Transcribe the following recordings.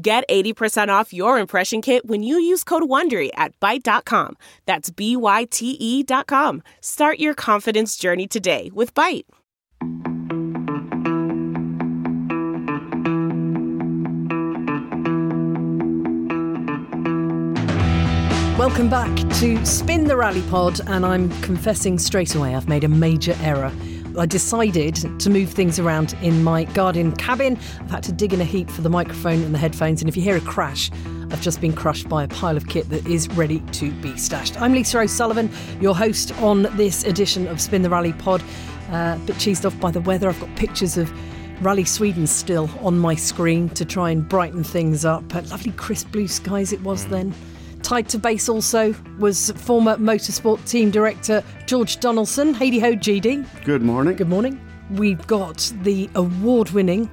Get 80% off your impression kit when you use code WONDERY at Byte.com. That's B-Y-T-E dot com. Start your confidence journey today with Byte. Welcome back to Spin the Rally Pod, and I'm confessing straight away I've made a major error. I decided to move things around in my garden cabin. I've had to dig in a heap for the microphone and the headphones, and if you hear a crash, I've just been crushed by a pile of kit that is ready to be stashed. I'm Lisa O'Sullivan, your host on this edition of Spin the Rally Pod. Uh, a bit cheesed off by the weather. I've got pictures of Rally Sweden still on my screen to try and brighten things up. But lovely crisp blue skies it was then. Tied to base also was former motorsport team director George Donaldson. Heidi ho, GD. Good morning. Good morning. We've got the award winning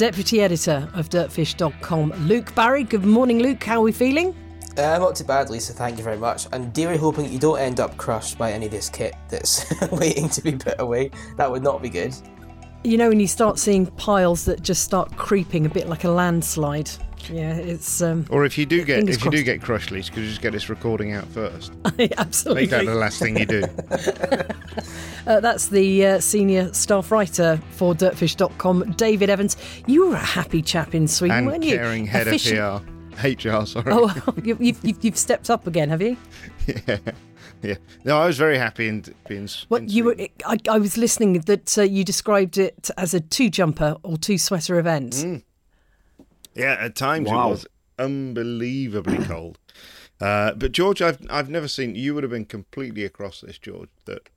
deputy editor of dirtfish.com, Luke Barry. Good morning, Luke. How are we feeling? Uh, not too bad, Lisa. Thank you very much. And dearly hoping you don't end up crushed by any of this kit that's waiting to be put away. That would not be good. You know, when you start seeing piles that just start creeping a bit like a landslide. Yeah, it's. Um, Or if you do get if you do get crushed, Lisa, could you just get this recording out first? absolutely. Make that the last thing you do. Uh, that's the uh, senior staff writer for dirtfish.com, David Evans. You were a happy chap in Sweden, and weren't you? caring head Efficient- of PR, HR. Sorry. Oh, you- you've, you've, you've stepped up again, have you? yeah, yeah. No, I was very happy in being. What in you were? I, I was listening that uh, you described it as a two jumper or two sweater event. Mm. Yeah, at times Wow. it was unbelievably cold. Uh, but George, I've I've never seen. You would have been completely across this, George. That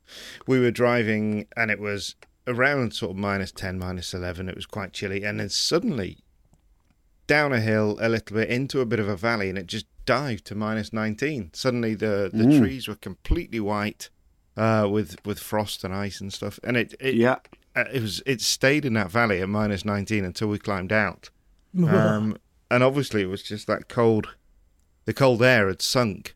we were driving and it was around sort of minus ten, minus eleven. It was quite chilly, and then suddenly down a hill a little bit into a bit of a valley, and it just dived to minus nineteen. Suddenly the the Mm. trees were completely white. Uh, with with frost and ice and stuff, and it, it Yeah. uh, it was it stayed in that valley at minus 19 until we climbed out um, and obviously it was just that cold the cold air had sunk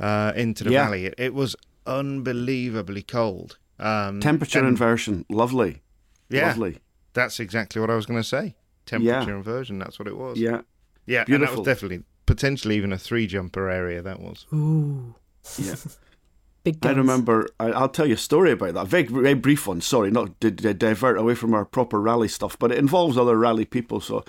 uh, into the Yeah. valley it, it was unbelievably cold um, Temperature and- inversion. Lovely. yeah Lovely. that's exactly what i was going to say temperature inversion that's what it was Yeah. yeah and that was definitely potentially even a three jumper area that was Ooh, Yeah. big I remember, I, I'll tell you a story about that. Very, very brief one. Sorry, not to, to divert away from our proper rally stuff, but it involves other rally people. So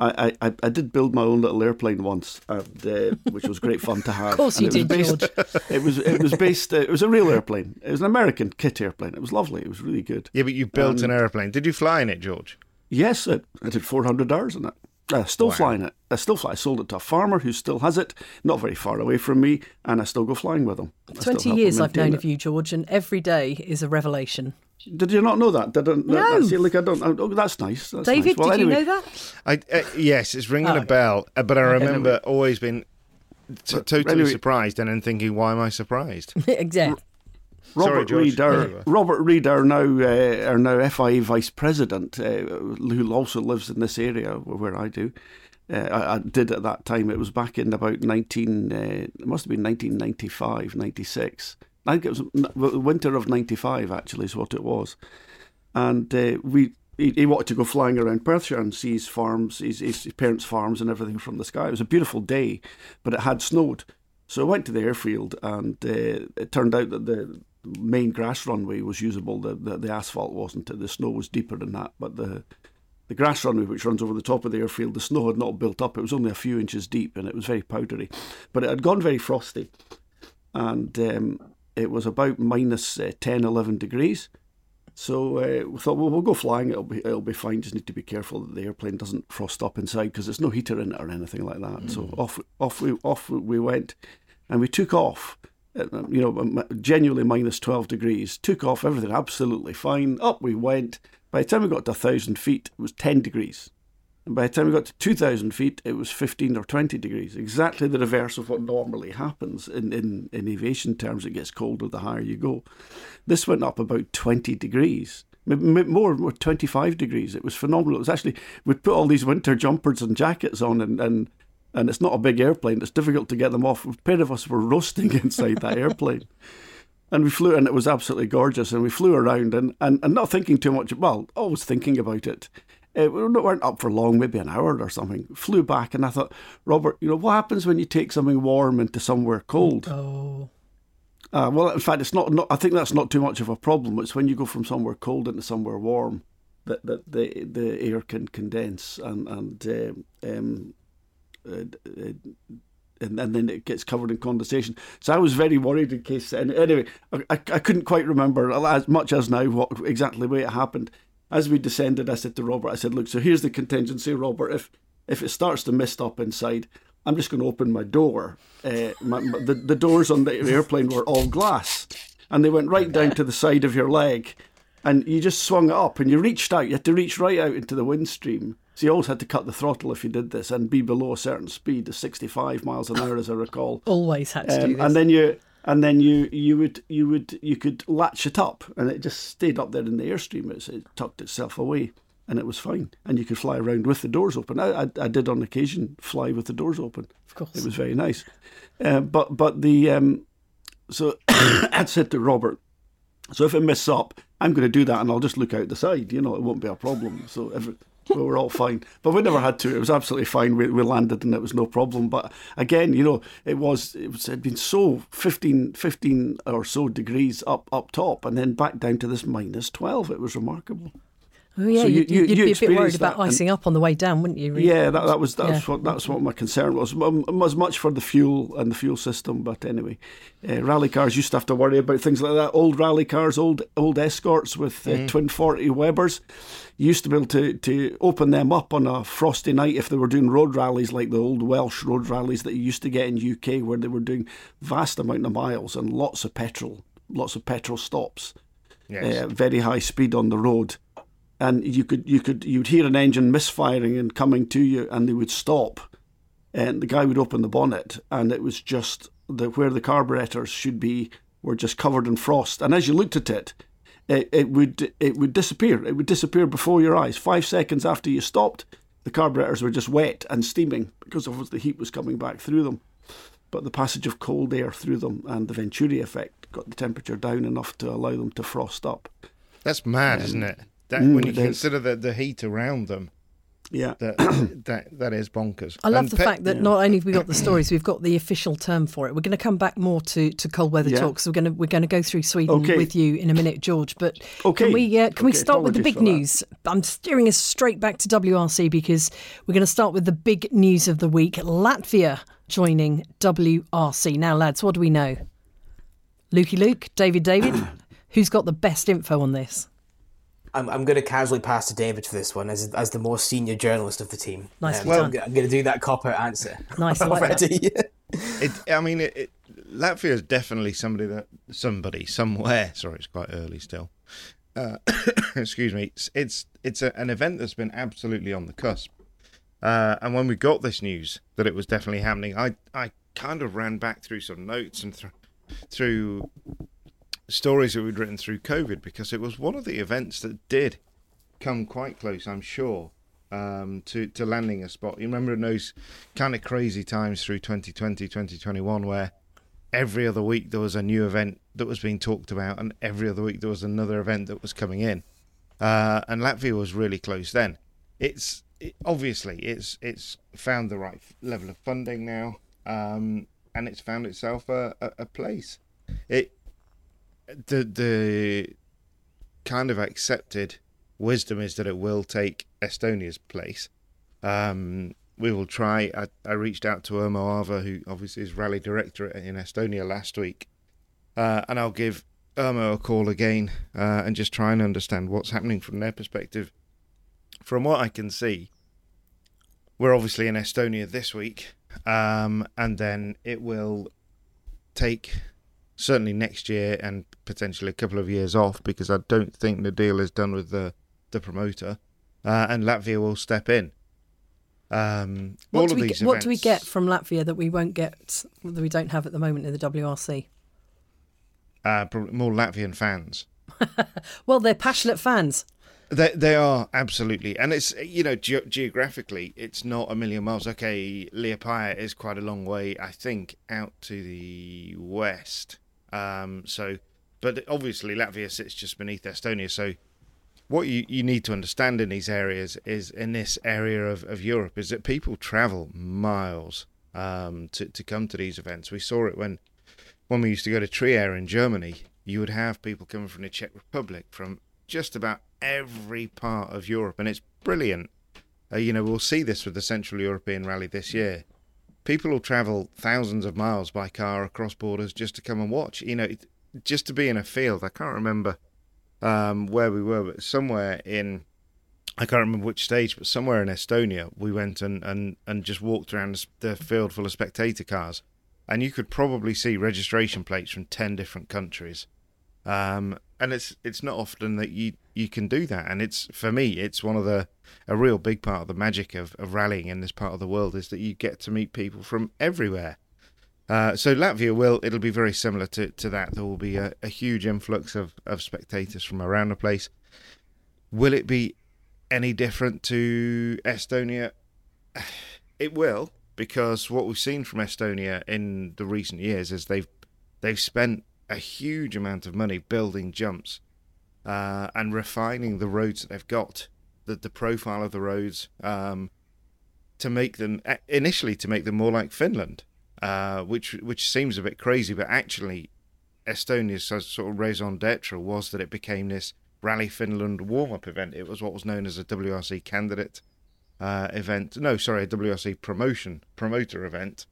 I, I, I- I did build my own little airplane once, and, uh, which was great fun to have. Of course And you it was did, based, George. It was it was based. Uh, it was a real airplane. It was an American kit airplane. It was lovely. It was really good. yeah but you built Um, an airplane did you fly in it george Yes, I, I did 400 hours in it. Uh, still Wow. flying it. I still fly. I sold it to a farmer who still has it, not very far away from me, and I still go flying with him. I 20 help him years I've known it. of you, George, and every day is a revelation. Did you not know that? Did I, No. See, like I don't. Oh, that's nice. That's David, nice. Well, did anyway, you know that? I, uh, yes, it's ringing Oh, a bell, uh, but I remember anyway. always being t- totally anyway- surprised and then thinking, why am I surprised? exactly. Robert George. Reid, our, Anyway. Robert Reid, our now uh, our now FIA vice president, uh, who also lives in this area where I do. Uh, I, I did at that time. It was back in about nineteen. Uh, it must have been 1995, 96. I think it was w- winter of '95. Actually, is what it was. And uh, we. He, he wanted to go flying around Perthshire and see his farms, his, his parents' farms, and everything from the sky. It was a beautiful day, but it had snowed. So I went to the airfield, and uh, it turned out that the main grass runway was usable. The, the the asphalt wasn't. The snow was deeper than that, but the the grass runway, which runs over the top of the airfield, the snow had not built up. It was only a few inches deep, and it was very powdery. But it had gone very frosty, and um, it was about minus uh, 10, 11 degrees. So uh, we thought, well, we'll go flying. It'll be it'll be fine. Just need to be careful that the airplane doesn't frost up inside because there's no heater in it or anything like that. So off off we off we went, and we took off. Uh, You know, genuinely minus twelve degrees. Took off everything absolutely fine. Up we went. By the time we got to thousand feet, it was ten degrees. And by the time we got to 2,000 feet, it was 15 or 20 degrees, exactly the reverse of what normally happens. In, in, in aviation terms, it gets colder the higher you go. This went up about 20 degrees more, more 25 degrees. It was phenomenal. It was actually, we'd put all these winter jumpers and jackets on, and, and, and it's not a big airplane. It's difficult to get them off. A pair of us were roasting inside that airplane. And we flew, and it was absolutely gorgeous. And we flew around and, and, and not thinking too much, well, always thinking about it. Uh, we weren't up for long, maybe an hour or something. Flew back, and I thought, Robert, you know, what happens when you take something warm into somewhere cold? Oh. Uh, well, in fact, it's not, not. I think that's not too much of a problem. It's when you go from somewhere cold into somewhere warm that, that the the air can condense and and uh, um, uh, uh, and, and then it gets covered in condensation. So I was very worried in case. And Anyway, I, I couldn't quite remember as much as now what exactly way it happened. As we descended, I said to Robert, I said, "Look, so here's the contingency, Robert. If if it starts to mist up inside, I'm just going to open my door. Uh, my, the, the doors on the airplane were all glass, and they went right down to the side of your leg. And you just swung it up and you reached out. You had to reach right out into the wind stream. So you always had to cut the throttle if you did this and be below a certain speed, of 65 miles an hour, as I recall. Always had to um, do this. And then you and then you you would you would you could latch it up and it just stayed up there in the airstream. It, it tucked itself away and it was fine. And you could fly around with the doors open. I, I, I, did on occasion fly with the doors open. Of course, it was very nice. Uh, but but the um, so I said to Robert, so if it mists up, I'm going to do that, and I'll just look out the side. You know, it won't be a problem. So every, we were all fine. But we never had to. It was absolutely fine. We, we landed and it was no problem. But again, you know, it was it was had been so 15, 15 or so degrees up up top, and then back down to this minus twelve. It was remarkable. Oh yeah, so you, you, would you be a bit worried about icing up on the way down, wouldn't you? Really? Yeah, that, that was that's yeah. what that's what my concern was. As much for the fuel and the fuel system, but anyway, uh, rally cars used to have to worry about things like that. Old rally cars, old old escorts with uh, mm. twin forty Webers, you used to be able to to open them up on a frosty night if they were doing road rallies like the old Welsh road rallies that you used to get in UK, where they were doing vast amount of miles and lots of petrol, lots of petrol stops. Yes. Uh, very high speed on the road and you could you could you'd hear an engine misfiring and coming to you, and they would stop, and the guy would open the bonnet, and it was just the where the carburetors should be were just covered in frost, and as you looked at it, it, it would it would disappear. It would disappear before your eyes. Five seconds after you stopped, the carburetors were just wet and steaming because of course the heat was coming back through them. But the passage of cold air through them and the Venturi effect got the temperature down enough to allow them to frost up. That's mad, um, isn't it? That mm, when you consider the, the heat around them. Yeah, that that that is bonkers. I love and the pe- fact that yeah. not only have we got the stories, we've got the official term for it. We're going to come back more to, to cold weather yeah. talks. We're going to we're going to go through Sweden okay. with you in a minute, George. But okay. can we uh, can okay. we start with the big news? I'm steering us straight back to WRC because we're going to start with the big news of the week: Latvia joining WRC. Now, lads, what do we know? Lukey Luke, David David, who's got the best info on this? I'm, I'm going to casually pass to David for this one as as the more senior journalist of the team. Nice. Um, well, I'm, I'm going to do that cop out answer. Nice. I it, I mean, it, it, Latvia is definitely somebody that somebody somewhere. Sorry, it's quite early still. Uh, excuse me. It's it's, it's a, an event that's been absolutely on the cusp. Uh, and when we got this news that it was definitely happening, I I kind of ran back through some notes and th- through stories that we'd written through COVID because it was one of the events that did come quite close, I'm sure, um, to, to landing a spot. You remember in those kind of crazy times through 2020, 2021, where every other week there was a new event that was being talked about, and every other week there was another event that was coming in. Uh, and Latvia was really close then. It's it, obviously it's it's found the right level of funding now, um, and it's found itself a, a, a place. It the the kind of accepted wisdom is that it will take Estonia's place. Um, we will try. I, I reached out to Urmo Aava, who obviously is rally director in Estonia last week, uh, and I'll give Urmo a call again uh, and just try and understand what's happening from their perspective. From what I can see, we're obviously in Estonia this week, um, and then it will take certainly next year and potentially a couple of years off because I don't think the deal is done with the the promoter, uh, and Latvia will step in. Um, What all do of we these get, what do we get from Latvia that we won't get that we don't have at the moment in the WRC? Uh, probably more Latvian fans. Well, they're passionate fans. They they are absolutely, and it's you know ge- geographically, it's not a million miles. Okay, Liepaja is quite a long way, I think, out to the west. Um, so, but obviously Latvia sits just beneath Estonia. So, what you, you need to understand in these areas is in this area of, of Europe is that people travel miles um, to to come to these events. We saw it when when we used to go to Trier in Germany. You would have people coming from the Czech Republic, from just about every part of Europe, and it's brilliant. Uh, you know, we'll see this with the Central European Rally this year. People will travel thousands of miles by car across borders just to come and watch. You know, just to be in a field. I can't remember um, where we were, but somewhere in I can't remember which stage, but somewhere in Estonia, we went and, and, and just walked around the field full of spectator cars, and you could probably see registration plates from ten different countries. Um, and it's it's not often that you you can do that, and it's for me, it's one of the a real big part of the magic of, of rallying in this part of the world is that you get to meet people from everywhere. Uh, so Latvia will it'll be very similar to, to that. There will be a, a huge influx of, of spectators from around the place. Will it be any different to Estonia? It will, because what we've seen from Estonia in the recent years is they've they've spent a huge amount of money building jumps uh, and refining the roads that they've got, the the profile of the roads, um, to make them initially to make them more like Finland, uh, which which seems a bit crazy, but actually, Estonia's sort of raison d'être was that it became this Rally Finland warm up event. It was what was known as a WRC candidate uh, event. No, sorry, a WRC promotion promoter event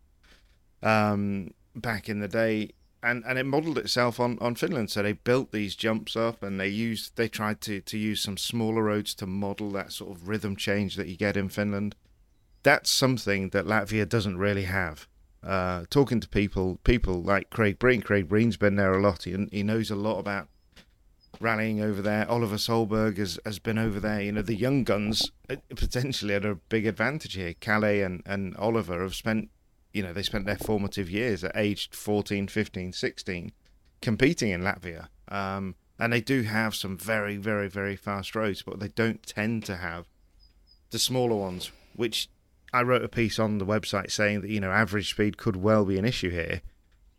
um, back in the day, and and it modelled itself on, on Finland. So they built these jumps up, and they used they tried to to use some smaller roads to model that sort of rhythm change that you get in Finland. That's something that Latvia doesn't really have. Uh, talking to people, people like Craig Breen. Craig Breen's been there a lot. He, he knows a lot about rallying over there. Oliver Solberg has, has been over there. You know, the young guns uh, potentially had a big advantage here. Kalle and, and Oliver have spent, you know, they spent their formative years at age 14, 15, 16 competing in Latvia. Um, and they do have some very, very, very fast roads, but they don't tend to have the smaller ones, which I wrote a piece on the website saying that, you know, average speed could well be an issue here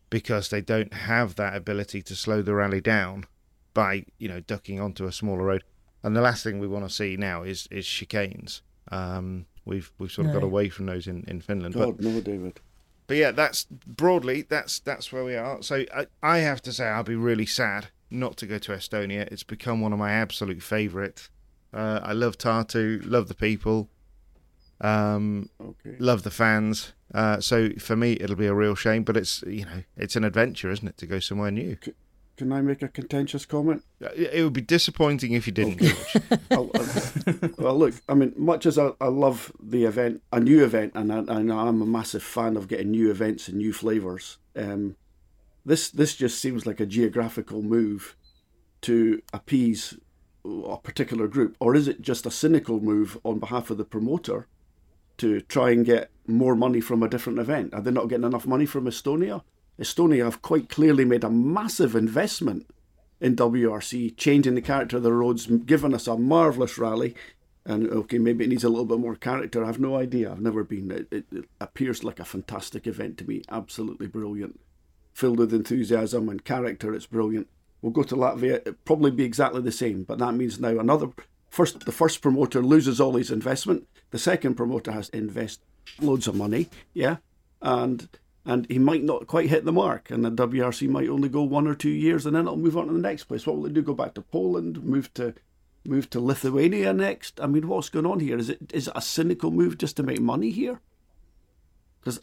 because they don't have that ability to slow the rally down by you know ducking onto a smaller road. And the last thing we want to see now is is chicanes. Um, we've we've sort of got away from those in, in Finland. God, But no, David. but yeah, that's broadly that's that's where we are. So I, I have to say I'll be really sad not to go to Estonia. It's become one of my absolute favourite. Uh, I love Tartu, love the people, um, Okay. love the fans. Uh, so for me, it'll be a real shame. But it's you know it's an adventure, isn't it, to go somewhere new? Can I make a contentious comment? It would be disappointing if you didn't. George. well, uh, well, look, I mean, much as I, I love the event, a new event, and I, and I'm a massive fan of getting new events and new flavours, um, this this just seems like a geographical move to appease a particular group, or is it just a cynical move on behalf of the promoter to try and get more money from a different event? Are they not getting enough money from Estonia? Estonia have quite clearly made a massive investment in WRC, changing the character of the roads, giving us a marvellous rally. And okay, maybe it needs a little bit more character. I've no idea. I've never been. It, it, it appears like a fantastic event to me. Absolutely brilliant. Filled with enthusiasm and character. It's brilliant. We'll go to Latvia. It'll probably be exactly the same, but that means now another first. The first promoter loses all his investment. The second promoter has to invest loads of money. Yeah, and and he might not quite hit the mark, and the WRC might only go one or two years, and then it'll move on to the next place. What will it do? Go back to Poland? Move to move to Lithuania next? I mean, what's going on here? Is it is it a cynical move just to make money here? Because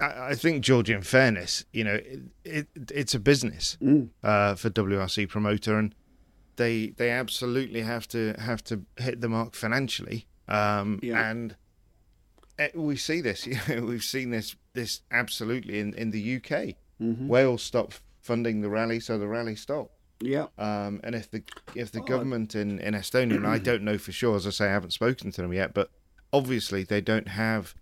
I think George, in fairness, you know, it, it it's a business uh, for WRC promoter, and they they absolutely have to have to hit the mark financially. Um, Yeah. And eh, we see this, you know, we've seen this this absolutely in in the UK. Wales stopped funding the rally, so the rally stopped. yeah, Um, and if the if the government in, in Estonia, and I don't know for sure, as I say, I haven't spoken to them yet, but obviously they don't have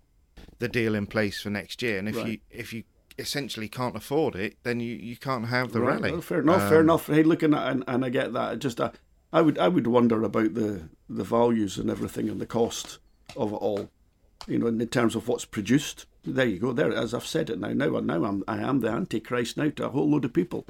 the deal in place for next year, and if Right. you if you essentially can't afford it, then you, you can't have the Right, rally. well, fair enough. fair Um, enough. Hey, looking at and, and I get that. Just uh, I would I would wonder about the the values and everything and the cost of it all. You know, in terms of what's produced. There you go. There, as I've said it now. Now, now I'm I am the antichrist now to a whole load of people.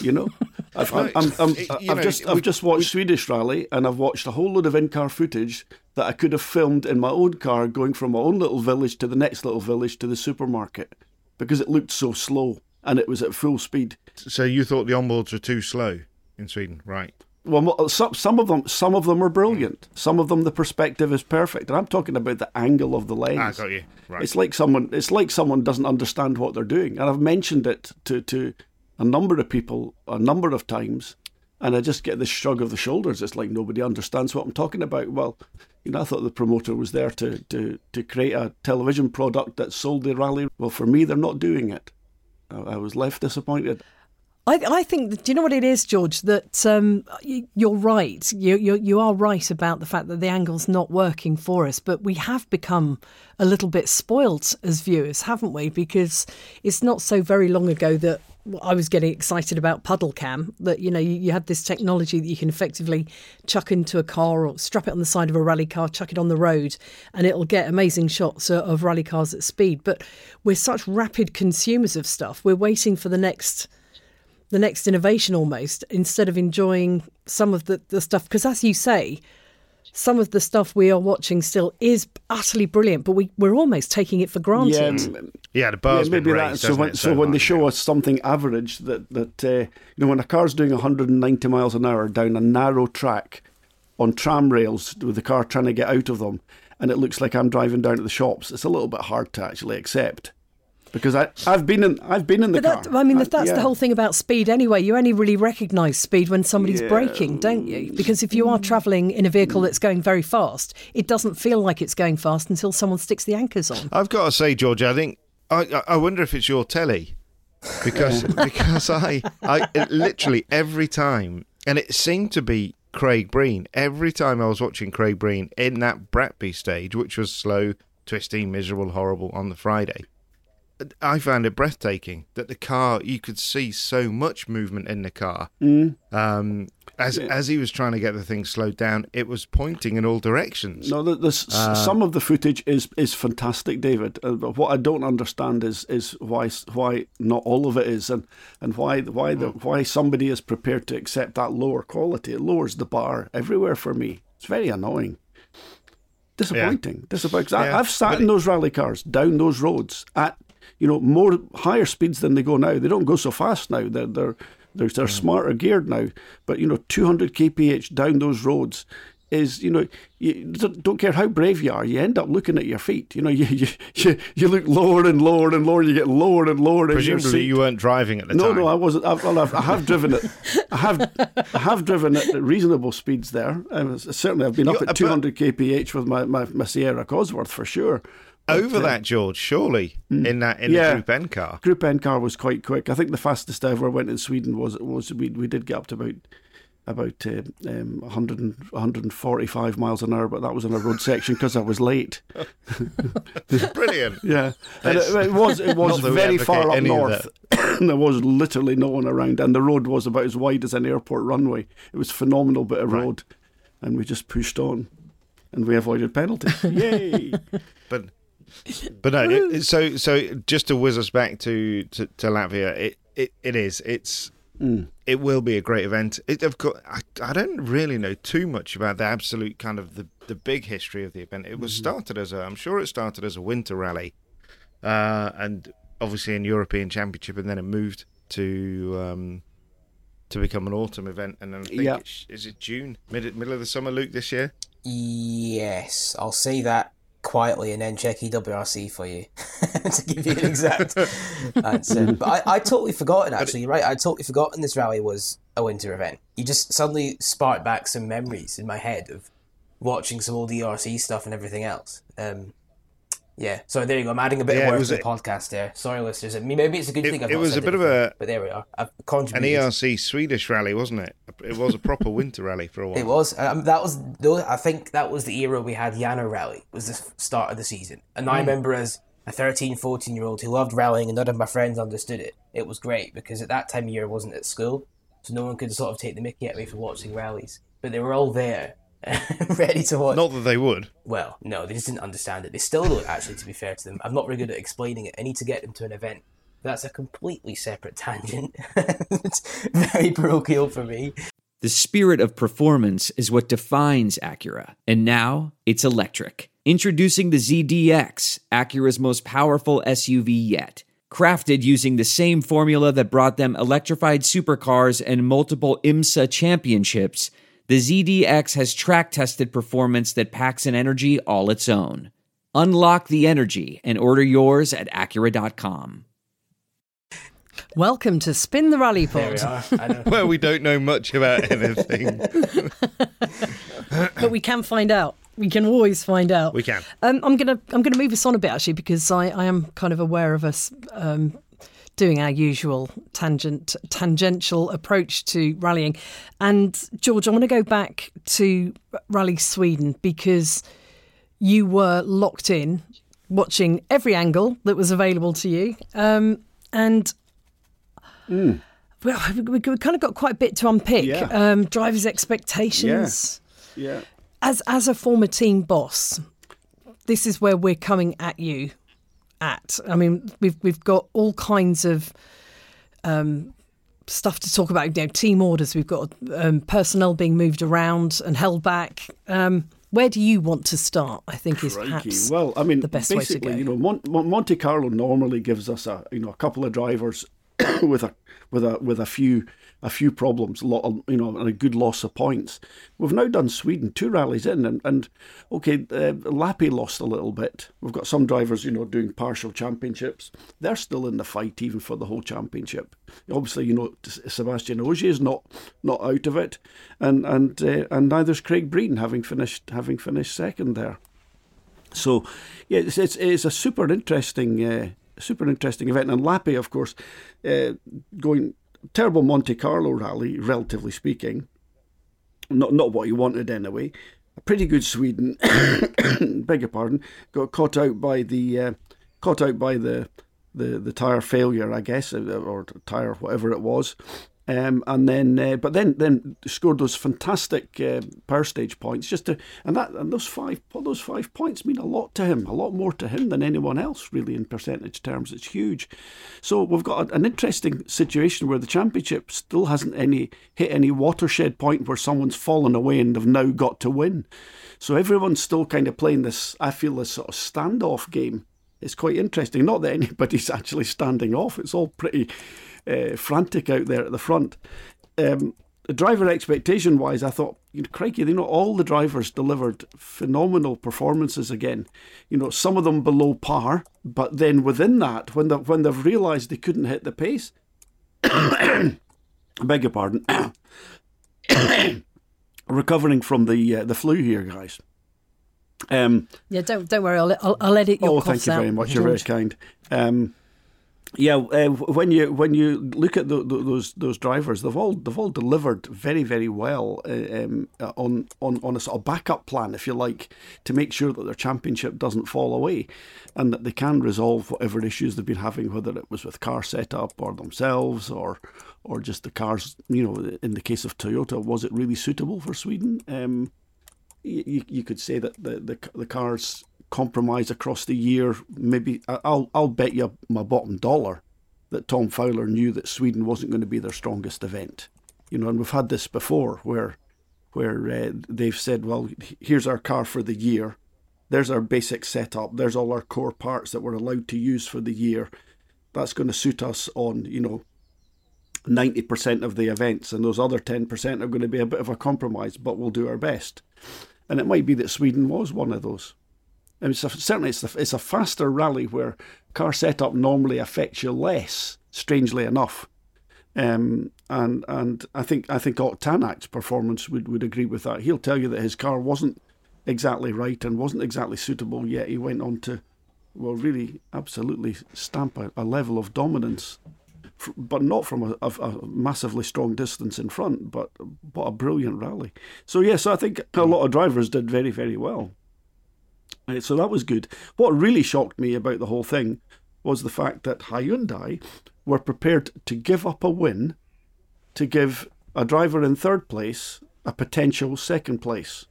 You know, I've, I'm, I'm, I'm, You I've know, just I've just watched Swedish rally and I've watched a whole load of in-car footage that I could have filmed in my own car going from my own little village to the next little village to the supermarket because it looked so slow and it was at full speed. So you thought the onboards were too slow in Sweden, right? Well, some some of them some of them are brilliant. Some of them the perspective is perfect, and I'm talking about the angle of the lens. Ah, got you. Right. It's like someone it's like someone doesn't understand what they're doing, and I've mentioned it to to a number of people a number of times, and I just get this shrug of the shoulders. It's like nobody understands what I'm talking about. Well, you know, I thought the promoter was there to to to create a television product that sold the rally. Well, for me, they're not doing it. I, I was left disappointed. I, I think, do you know what it is, George? That um, you're right. You, you, you are right about the fact that the angle's not working for us, but we have become a little bit spoilt as viewers, haven't we? Because it's not so very long ago that I was getting excited about puddle cam. That you know you, you had this technology that you can effectively chuck into a car or strap it on the side of a rally car, chuck it on the road, and it'll get amazing shots of- of rally cars at speed. But we're such rapid consumers of stuff. We're waiting for the next the next innovation almost instead of enjoying some of the, the stuff. Because as you say some of the stuff we are watching still is utterly brilliant but we, we're almost taking it for granted. m- yeah, the bar's yeah, maybe been that. raised, So when it, so when they show us something average that that uh, you know when a car's doing 190 miles an hour down a narrow track on tram rails with the car trying to get out of them, and it looks like I'm driving down to the shops, it's a little bit hard to actually accept because I I've been in I've been in the but that, car. I mean, I- that's yeah. the whole thing about speed anyway. You only really recognise speed when somebody's Yeah. braking, don't you? Because if you are travelling in a vehicle that's going very fast, it doesn't feel like it's going fast until someone sticks the anchors on. I've got to say, George, I think I, I- I wonder if it's your telly because because I I literally every time, and it seemed to be Craig Breen every time I was watching Craig Breen in that Brattby stage, which was slow, twisty, miserable, horrible on the Friday. I found it breathtaking that the car you could see so much movement in the car. Um, as as he was trying to get the thing slowed down, it was pointing in all directions. No, the, the, Uh, some of the footage is is fantastic, David. Uh, but what I don't understand is is why why not all of it is, and and why why the, why somebody is prepared to accept that lower quality. It lowers the bar everywhere for me. It's very annoying. Disappointing. Disappointing. 'Cause I, Yeah, I've sat but in those rally cars down those roads at you know more higher speeds than they go now. They don't go so fast now. They're they're they're, they're mm. smarter geared now. But you know, 200 kph down those roads is you know you don't don't care how brave you are. You end up looking at your feet. You know, you you you, you look lower and lower and lower. You get lower and lower. Presumably, you weren't driving at the No, time. no, no I wasn't. I've, well, I've, I have driven it. I have, I have driven at reasonable speeds there. I was, certainly, I've been up You- at but- 200 kph with my, my, my Sierra Cosworth for sure. Over that, George. Surely in that in yeah. the Group N car. Group N car was quite quick. I think the fastest I ever went in Sweden was was we we did get up to about about uh, um, 100 and, 145 miles an hour, but that was on a road section because I was late. Brilliant. Yeah, and it, it was it was Not that we very far up north. there was literally no one around, and the road was about as wide as an airport runway. It was a phenomenal bit of Right. road, and we just pushed on, and we avoided penalties. Yay! But but no. It, it- so so just to whiz us back to to, to Latvia, it, it it is it's. It will be a great event. It, of course, I, I don't really know too much about the absolute kind of the, the big history of the event. It was started as a, I'm sure it started as a winter rally, uh, and obviously an European Championship, and then it moved to um, to become an autumn event. And then I think Yeah. it's, is it June, mid middle of the summer, Luke, this year? Yes, I'll say that quietly and then check EWRC for you to give you an exact answer. But I, I totally forgotten, actually. You're right. I totally forgotten this rally was a winter event. You just suddenly sparked back some memories in my head of watching some old ERC stuff and everything else. Um, Yeah, so there you go. I'm adding a bit Yeah, of work to the a- podcast there. Sorry, listeners. Maybe it's a good It- thing I've it was a bit of a- But there we are. I've An. ERC Swedish rally, wasn't it? It was a proper winter rally for a while. It was. Um, that was. I think that was the era we had Jänner Rally. Was the start of the season, and Hmm. I remember as a 13, 14 year old who loved rallying, and none of my friends understood it. It was great because at that time of year I wasn't at school, so no one could sort of take the Mickey at me for watching rallies. But they were all there, ready to watch. Not that they would. Well, no, they just didn't understand it. They still don't, actually, to be fair to them. I'm not very good at explaining it. I need to get them to an event. That's a completely separate tangent. it's very parochial for me. The spirit of performance is what defines Acura, and now it's electric. Introducing the ZDX, Acura's most powerful SUV yet. Crafted using the same formula that brought them electrified supercars and multiple IMSA championships, the ZDX has track tested performance that packs an energy all its own. Unlock the energy and order yours at Acura.com. Welcome to Spin the Rally There we Pod. are. Well, we don't know much about anything. but we can find out. We can always find out. We can. Um, I'm gonna I'm gonna move us on a bit actually because I, I am kind of aware of us um, doing our usual tangent tangential approach to rallying. And George, I want to go back to Rally Sweden because you were locked in watching every angle that was available to you. Um, and well, we, we kind of got quite a bit to unpick. Yeah. Um, drivers' expectations Yeah. as as a former team boss, this is where we're coming at you. At I mean, we've we've got all kinds of um, stuff to talk about. You know, team orders. We've got um, personnel being moved around and held back. Um, where do you want to start? I think is Crikey. perhaps Well, I mean, the best way to go. you know, Mon- Mon- Monte Carlo normally gives us a you know a couple of drivers with a with a with a few a few problems, a lot of, you know, and a good loss of points. We've now done Sweden two rallies in, and, and okay, uh, Lappi lost a little bit. We've got some drivers, you know, doing partial championships. They're still in the fight, even for the whole championship. Obviously, you know, Sébastien Ogier is not not out of it, and and uh, and neither's Craig Breen, having finished having finished second there. So, yeah, it's it's, it's a super interesting, uh, super interesting event. And Lappi, of course, uh, going terrible Monte Carlo rally, relatively speaking. Not not what he wanted anyway. A pretty good Sweden, beg your pardon, got caught out by the uh, caught out by the the the tire failure, I guess, uh, or tire whatever it was. Um, and then, uh, but then, then scored those fantastic uh, power stage points. Just to, and that, and those five, those five points mean a lot to him, a lot more to him than anyone else, really, in percentage terms. It's huge. So we've got an interesting situation where the championship still hasn't any hit any watershed point where someone's fallen away and they've now got to win. So everyone's still kind of playing this. I feel this sort of standoff game. It's quite interesting. Not that anybody's actually standing off. It's all pretty uh, frantic out there at the front. Um, driver expectation wise, I thought, you know, crikey, you know, all the drivers delivered phenomenal performances again. You know, some of them below par, but then within that, when they when they've realised they couldn't hit the pace, I beg your pardon, recovering from the uh, the flu here, guys. Um, yeah. Don't don't worry. I'll I'll, I'll edit your oh, thank you out, very much. You're very kind. Um, yeah, uh, when you when you look at the, the, those those drivers, they've all they've all delivered very very well uh, um, uh, on on on a sort of backup plan, if you like, to make sure that their championship doesn't fall away, and that they can resolve whatever issues they've been having, whether it was with car setup or themselves or or just the cars. You know, in the case of Toyota, was it really suitable for Sweden? Um, you, you could say that the, the the cars compromise across the year. Maybe I'll I'll bet you my bottom dollar that Tom Fowler knew that Sweden wasn't going to be their strongest event. You know, and we've had this before where where uh, they've said, well, here's our car for the year. There's our basic setup. There's all our core parts that we're allowed to use for the year. That's going to suit us on, you know, 90% of the events, and those other 10% are going to be a bit of a compromise, but we'll do our best. And it might be that Sweden was one of those. I mean, it's a, certainly, it's a, it's a faster rally where car setup normally affects you less. Strangely enough, um, and and I think I think Tanak's performance would, would agree with that. He'll tell you that his car wasn't exactly right and wasn't exactly suitable. Yet he went on to will really absolutely stamp a, a level of dominance, f- but not from a, a, a, massively strong distance in front, but what a brilliant rally. So, yes, I think a lot of drivers did very, very well. So that was good. What really shocked me about the whole thing was the fact that Hyundai were prepared to give up a win to give a driver in third place a potential second place.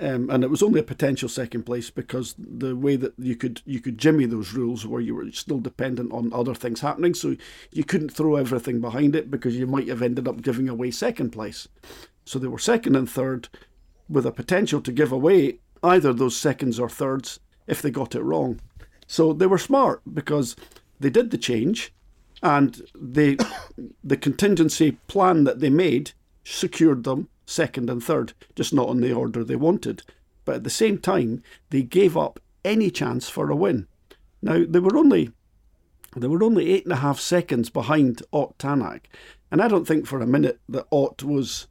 Um, and it was only a potential second place because the way that you could you could jimmy those rules where you were still dependent on other things happening, so you couldn't throw everything behind it because you might have ended up giving away second place. So they were second and third, with a potential to give away either those seconds or thirds if they got it wrong. So they were smart because they did the change, and they the contingency plan that they made secured them second and third, just not in the order they wanted. But at the same time, they gave up any chance for a win. Now they were only they were only eight and a half seconds behind Ott Tanak, and I don't think for a minute that Ott was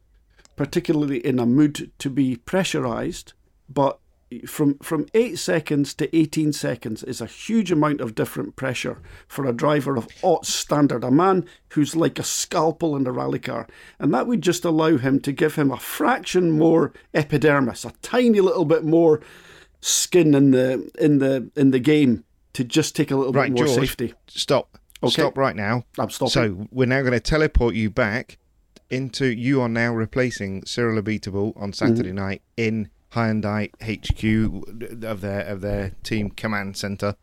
particularly in a mood to be pressurised. But from from eight seconds to eighteen seconds is a huge amount of different pressure for a driver of Ott's standard, a man who's like a scalpel in a rally car, and that would just allow him to give him a fraction more epidermis, a tiny little bit more skin in the in the in the game to just take a little right, bit more George, safety. Stop. Okay. Stop right now. I'm stopping. So we're now going to teleport you back into. You are now replacing Cyril Abiteboul on Saturday Mm-hmm. night in Hyundai HQ of their of their team command center.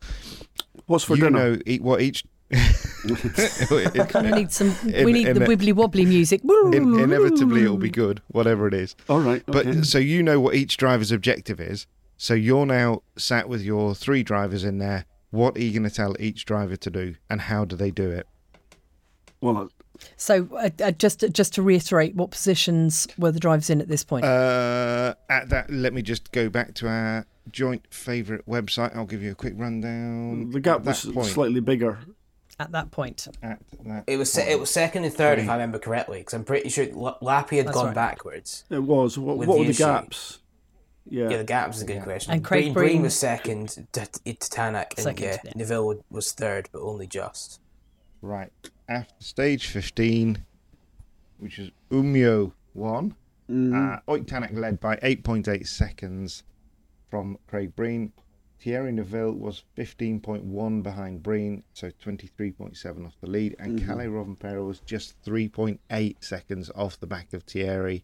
What's for you dinner? know what each. Kind of need some. In- we need in the wibbly wobbly music. In, inevitably, it'll be good, whatever it is. All right. But so you know what each driver's objective is. So you're now sat with your three drivers in there. What are you going to tell each driver to do, and how do they do it? well, So, uh, uh, just just to reiterate, what positions were the drivers in at this point? Uh, at that, let me just go back to our joint favourite website. I'll give you a quick rundown. the gap At was point, slightly bigger. at that point, At that It was se- it was second and third, if I remember correctly, because I'm pretty sure L- Lappi had That's gone right. backwards. It was. What, what the were the issue. gaps? Yeah. Yeah, the gaps is a good question. And Craig Breen, Breen Breen- was second, to, to Tanak, and Second, yeah, yeah. Neuville was third, but only just. right after stage fifteen, which is Umeå one. Uh, Ott Tanak led by eight point eight seconds from Craig Breen. Thierry Neuville was 15.1 behind Breen, so 23.7 off the lead, and Kalle Rovanpera was just 3.8 seconds off the back of Thierry.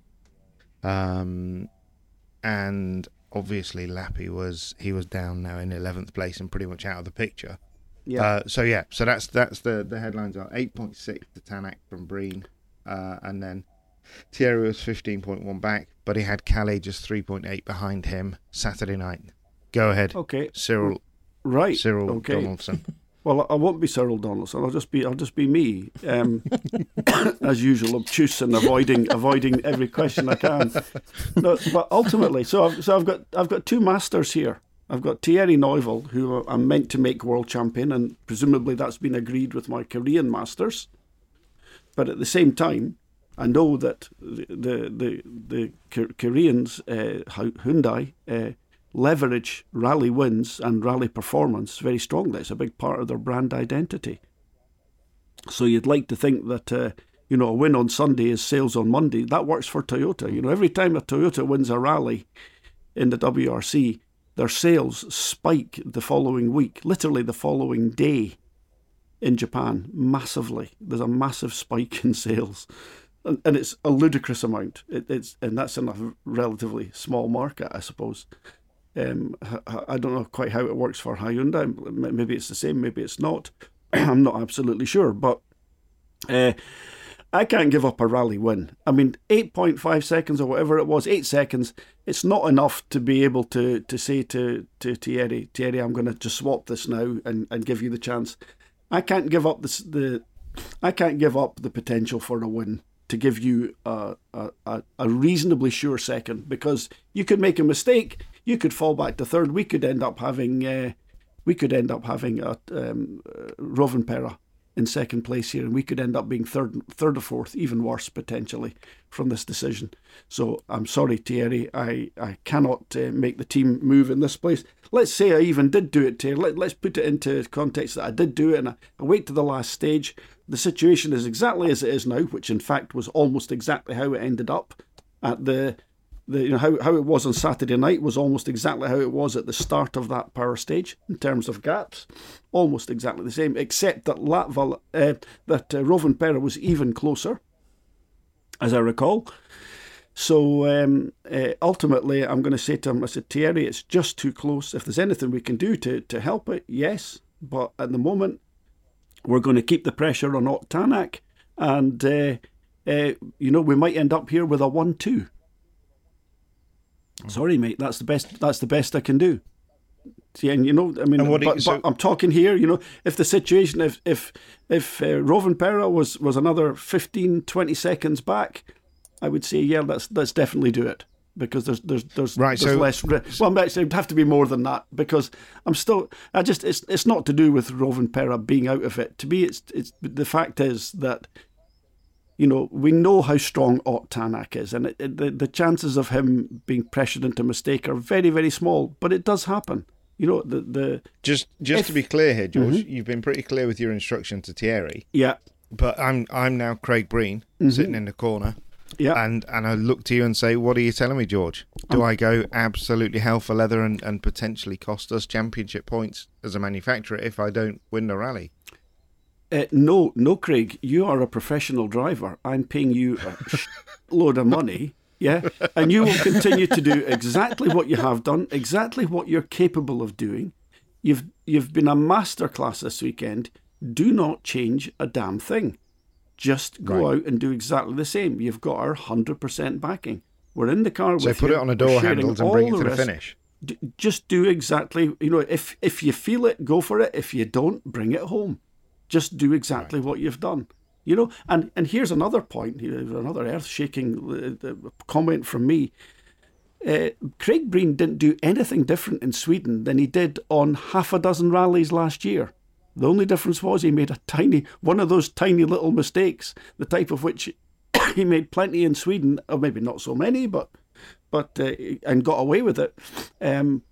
Um, and obviously Lappi was he was down now in 11th place and pretty much out of the picture. Yeah. Uh, so yeah, so that's that's the the headlines are 8.6 to Tanak from Breen, uh, and then Thierry was 15.1 back, but he had Kalle just 3.8 behind him Saturday night. Go ahead, Okay. Cyril Right. Cyril okay. Donaldson. Well, I won't be Cyril Donaldson. I'll just be I'll just be me, um, as usual, obtuse and avoiding avoiding every question I can. No, but ultimately, so I've, so I've got I've got two masters here. I've got Thierry Neuville, who I'm meant to make world champion, and presumably that's been agreed with my Korean masters. But at the same time, I know that the the the, the Koreans, uh, Hyundai, uh, leverage rally wins and rally performance very strongly. It's a big part of their brand identity. So you'd like to think that uh, you know a win on Sunday is sales on Monday. That works for Toyota. You know, every time a Toyota wins a rally in the WRC, their sales spike the following week, literally the following day in Japan, massively. There's a massive spike in sales. And, and it's a ludicrous amount. It, it's and that's in a relatively small market, I suppose. Um, h- I don't know quite how it works for Hyundai. Maybe it's the same, maybe it's not. I'm not absolutely sure, but uh, I can't give up a rally win. I mean, 8.5 seconds or whatever it was, 8 seconds, it's not enough to be able to, to say to, to Thierry, Thierry, I'm going to just swap this now and, and give you the chance. I can't give up this, the I can't give up the potential for a win to give you a, a, a, reasonably sure second because you could make a mistake, you could fall back to third, we could end up having uh, we could end up having a um, uh, in second place here, and we could end up being third, third or fourth, even worse potentially from this decision. So I'm sorry, Thierry, I, I cannot uh, make the team move in this place. Let's say I even did do it, Thierry. Let, let's put it into context that I did do it, and I, I wait to the last stage. The situation is exactly as it is now, which in fact was almost exactly how it ended up at the the, you know, how, how it was on Saturday night was almost exactly how it was at the start of that power stage in terms of gaps, almost exactly the same, except that Latval, uh, that uh, Rovanperä was even closer, as I recall. So um, uh, ultimately, I'm going to say to him, I said, Thierry, it's just too close. If there's anything we can do to, to help it, yes. But at the moment, we're going to keep the pressure on Ott Tanak. And, uh, uh, you know, we might end up here with a 1 2. Sorry, mate. That's the best. That's the best I can do. See, and you know, I mean, but, you, so, but, I'm talking here. You know, if the situation, if if if uh, Rovanperä was was another 15, 20 seconds back, I would say, yeah, let's let's definitely do it because there's there's there's, right, there's so, less. Well, actually, it'd have to be more than that because I'm still. I just it's it's not to do with Rovanperä being out of it. To me, it's it's the fact is that you know, we know how strong Ott Tanak is, and it, it, the, the chances of him being pressured into a mistake are very, very small, but it does happen. You know, the. the just just if, to be clear here, George, mm-hmm. you've been pretty clear with your instruction to Thierry. Yeah. But I'm I'm now Craig Breen, mm-hmm. sitting in the corner. Yeah. And and I look to you and say, what are you telling me, George? Do um, I go absolutely hell for leather and, and potentially cost us championship points as a manufacturer if I don't win the rally? Uh, no, no, Craig, you are a professional driver. I'm paying you a load of money, yeah, and you will continue to do exactly what you have done, exactly what you're capable of doing. You've you've been a masterclass this weekend. Do not change a damn thing. Just go right. out and do exactly the same. You've got our hundred percent backing. We're in the car so with put you. it on a door handle and bring it to the, the finish. D- just do exactly. You know, if if you feel it, go for it. If you don't, bring it home. Just do exactly right. what you've done. You know, and, and here's another point, another earth shaking uh, comment from me. Uh, Craig Breen didn't do anything different in Sweden than he did on half a dozen rallies last year. The only difference was he made a tiny, one of those tiny little mistakes, the type of which he made plenty in Sweden, or maybe not so many, but but uh, and got away with it. Um,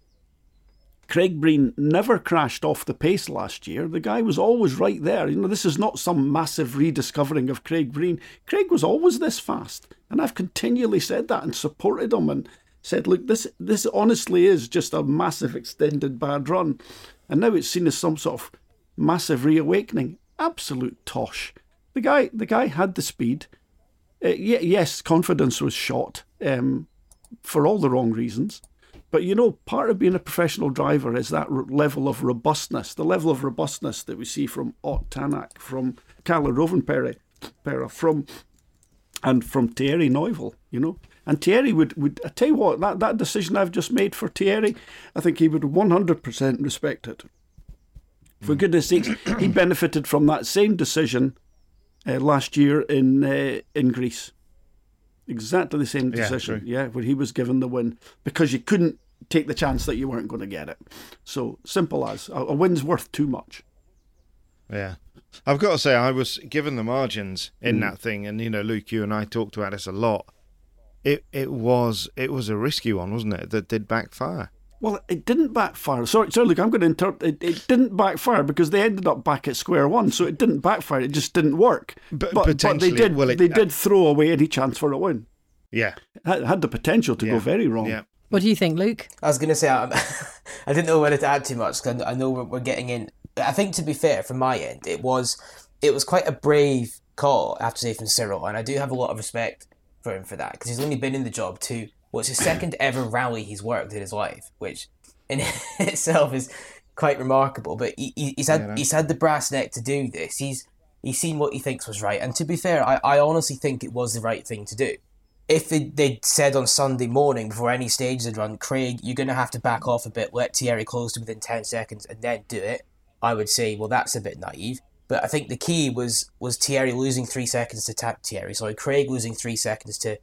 Craig Breen never crashed off the pace last year. The guy was always right there. You know, this is not some massive rediscovering of Craig Breen. Craig was always this fast, and I've continually said that and supported him and said, look, this this honestly is just a massive extended bad run, and now it's seen as some sort of massive reawakening. Absolute tosh. The guy the guy had the speed. Uh, yes, confidence was shot um, for all the wrong reasons. But you know, part of being a professional driver is that r- level of robustness, the level of robustness that we see from Ott Tanak, from Kalle Rovanperä, from and from Thierry Neuville, you know. And Thierry would, would I tell you what, that, that decision I've just made for Thierry, I think he would 100% respect it. For goodness sakes, he benefited from that same decision uh, last year in uh, in Greece. Exactly the same decision, yeah, yeah, where he was given the win because you couldn't take the chance that you weren't going to get it. So simple as a, a win's worth too much. Yeah. I've got to say, I was given the margins in mm. that thing, and you know, Luke, you and I talked about this a lot. It it was it was a risky one, wasn't it? That did backfire. Well, it didn't backfire. Sorry, sorry, look, I'm going to interpret. It, it didn't backfire because they ended up back at square one. So it didn't backfire. It just didn't work. But, but, but they did. Well, it, they did throw away any chance for a win. Yeah, it had the potential to yeah. go very wrong. Yeah. What do you think, Luke? I was going to say I, I didn't know whether to add too much because I know we're getting in. I think to be fair, from my end, it was it was quite a brave call. I have to say from Cyril, and I do have a lot of respect for him for that because he's only been in the job to what's his second ever rally he's worked in his life, which in itself is quite remarkable. But he, he's had yeah, he's had the brass neck to do this. He's he's seen what he thinks was right, and to be fair, I, I honestly think it was the right thing to do. If they, they'd said on Sunday morning before any stages had run, Craig, you're going to have to back off a bit, let Thierry close to within 10 seconds and then do it, I would say, well, that's a bit naive. But I think the key was was Thierry losing three seconds to tap Thierry. Sorry, Craig losing three seconds to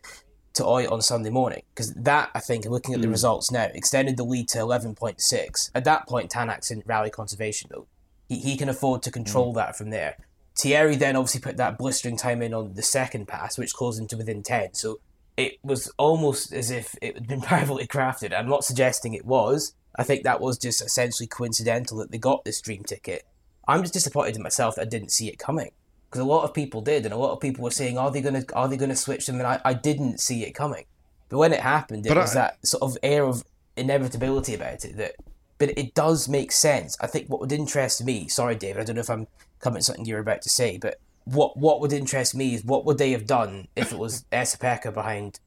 to Ott on Sunday morning because that I think, looking at the mm. results now, extended the lead to eleven point six. At that point, Tanak's in rally conservation though. He he can afford to control mm. that from there. Thierry then obviously put that blistering time in on the second pass, which closed him to within 10. So it was almost as if it had been privately crafted. I'm not suggesting it was. I think that was just essentially coincidental that they got this dream ticket. I'm just disappointed in myself that I didn't see it coming because a lot of people did, and a lot of people were saying, "Are they gonna Are they gonna switch them?" And I, I didn't see it coming. But when it happened, it But was I- that sort of air of inevitability about it that. But it does make sense. I think what would interest me. Sorry, David. I don't know if I'm coming to something you're about to say, but what what would interest me is what would they have done if it was Esapekka behind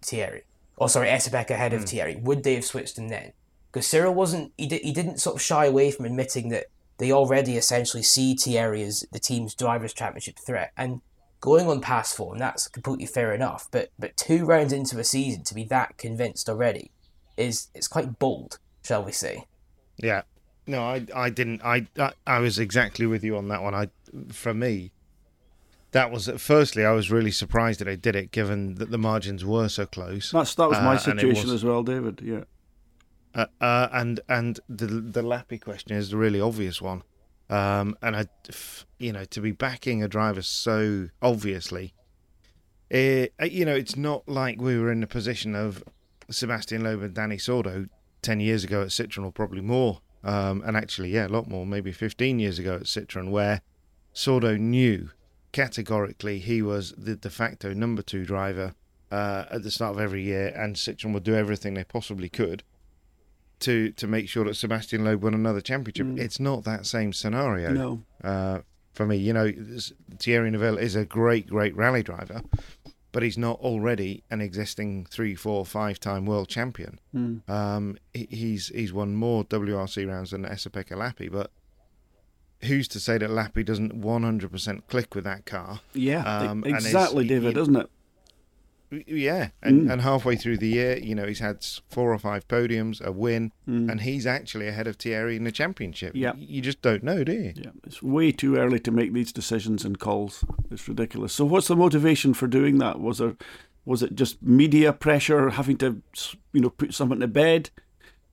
Thierry? Or sorry, Esapekka ahead of hmm. Thierry. Would they have switched him then? Because Cyril wasn't. He, di- he didn't sort of shy away from admitting that they already essentially see Thierry as the team's drivers' championship threat, and going on past form, that's completely fair enough. But but two rounds into a season to be that convinced already is it's quite bold, shall we say? Yeah. No, I I didn't. I I, I was exactly with you on that one. I for me, that was firstly I was really surprised that they did it, given that the margins were so close. That's that was my Uh, situation was- as well, David. Yeah. Uh, uh, and and the the Lappi question is the really obvious one. Um, and I, you know, to be backing a driver so obviously, it, you know, it's not like we were in the position of Sébastien Loeb and Dani Sordo ten years ago at Citroen, or probably more. Um, and actually, yeah, a lot more, maybe fifteen years ago at Citroen, where Sordo knew categorically he was the de facto number two driver uh, at the start of every year, and Citroen would do everything they possibly could to to make sure that Sébastien Loeb won another championship. It's not that same scenario. No. Uh, for me, you know, Thierry Neuville is a great, great rally driver, but he's not already an existing three, four, five-time world champion. Um, he, he's he's won more WRC rounds than Esapekka Lappi, but who's to say that Lappi doesn't 100% click with that car? Yeah. Um, exactly, David, isn't it? Yeah, and, mm. and halfway through the year, you know, he's had four or five podiums, a win, mm. and he's actually ahead of Thierry in the championship. Yeah. You just don't know, do you? Yeah, it's way too early to make these decisions and calls. It's ridiculous. So, what's the motivation for doing that? Was there, was it just media pressure, having to, you know, put someone to bed?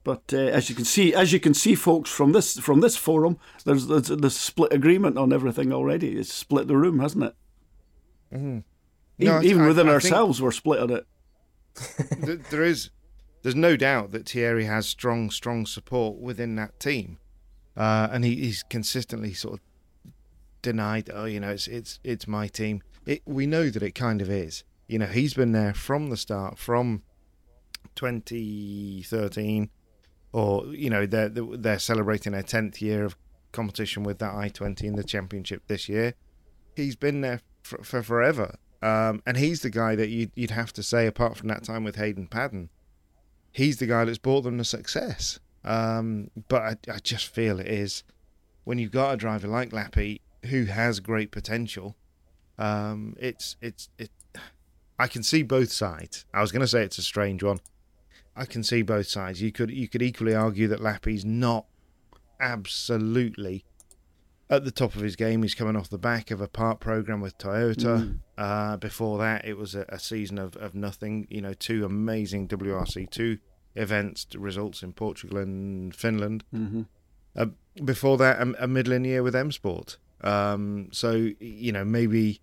But uh, as you can see, as you can see, folks, from this from this forum, there's there's, there's split agreement on everything already. It's split the room, hasn't it? Mm. No, even I- even I- within I think- ourselves, we're split on it. Th- there is, there's no doubt that Thierry has strong, strong support within that team, uh, and he, he's consistently sort of denied. Oh, you know, it's it's it's my team. It, we know that it kind of is. You know, he's been there from the start, from 2013, or you know, they're they're celebrating their 10th year of competition with that i20 in the championship this year. He's been there for, for forever. Um, and he's the guy that you'd, you'd have to say, apart from that time with Hayden Paddon, he's the guy that's brought them the success. Um, but I, I just feel it is when you've got a driver like Lappi who has great potential. Um, it's it's it. I can see both sides. I was going to say it's a strange one. I can see both sides. You could you could equally argue that Lappi's not absolutely at the top of his game. He's coming off the back of a part program with Toyota. Uh, before that, it was a, a season of, of nothing. You know, two amazing WRC2 events, results in Portugal and Finland. Mm-hmm. Uh, before that, a, a middling year with M Sport. Um, so you know, maybe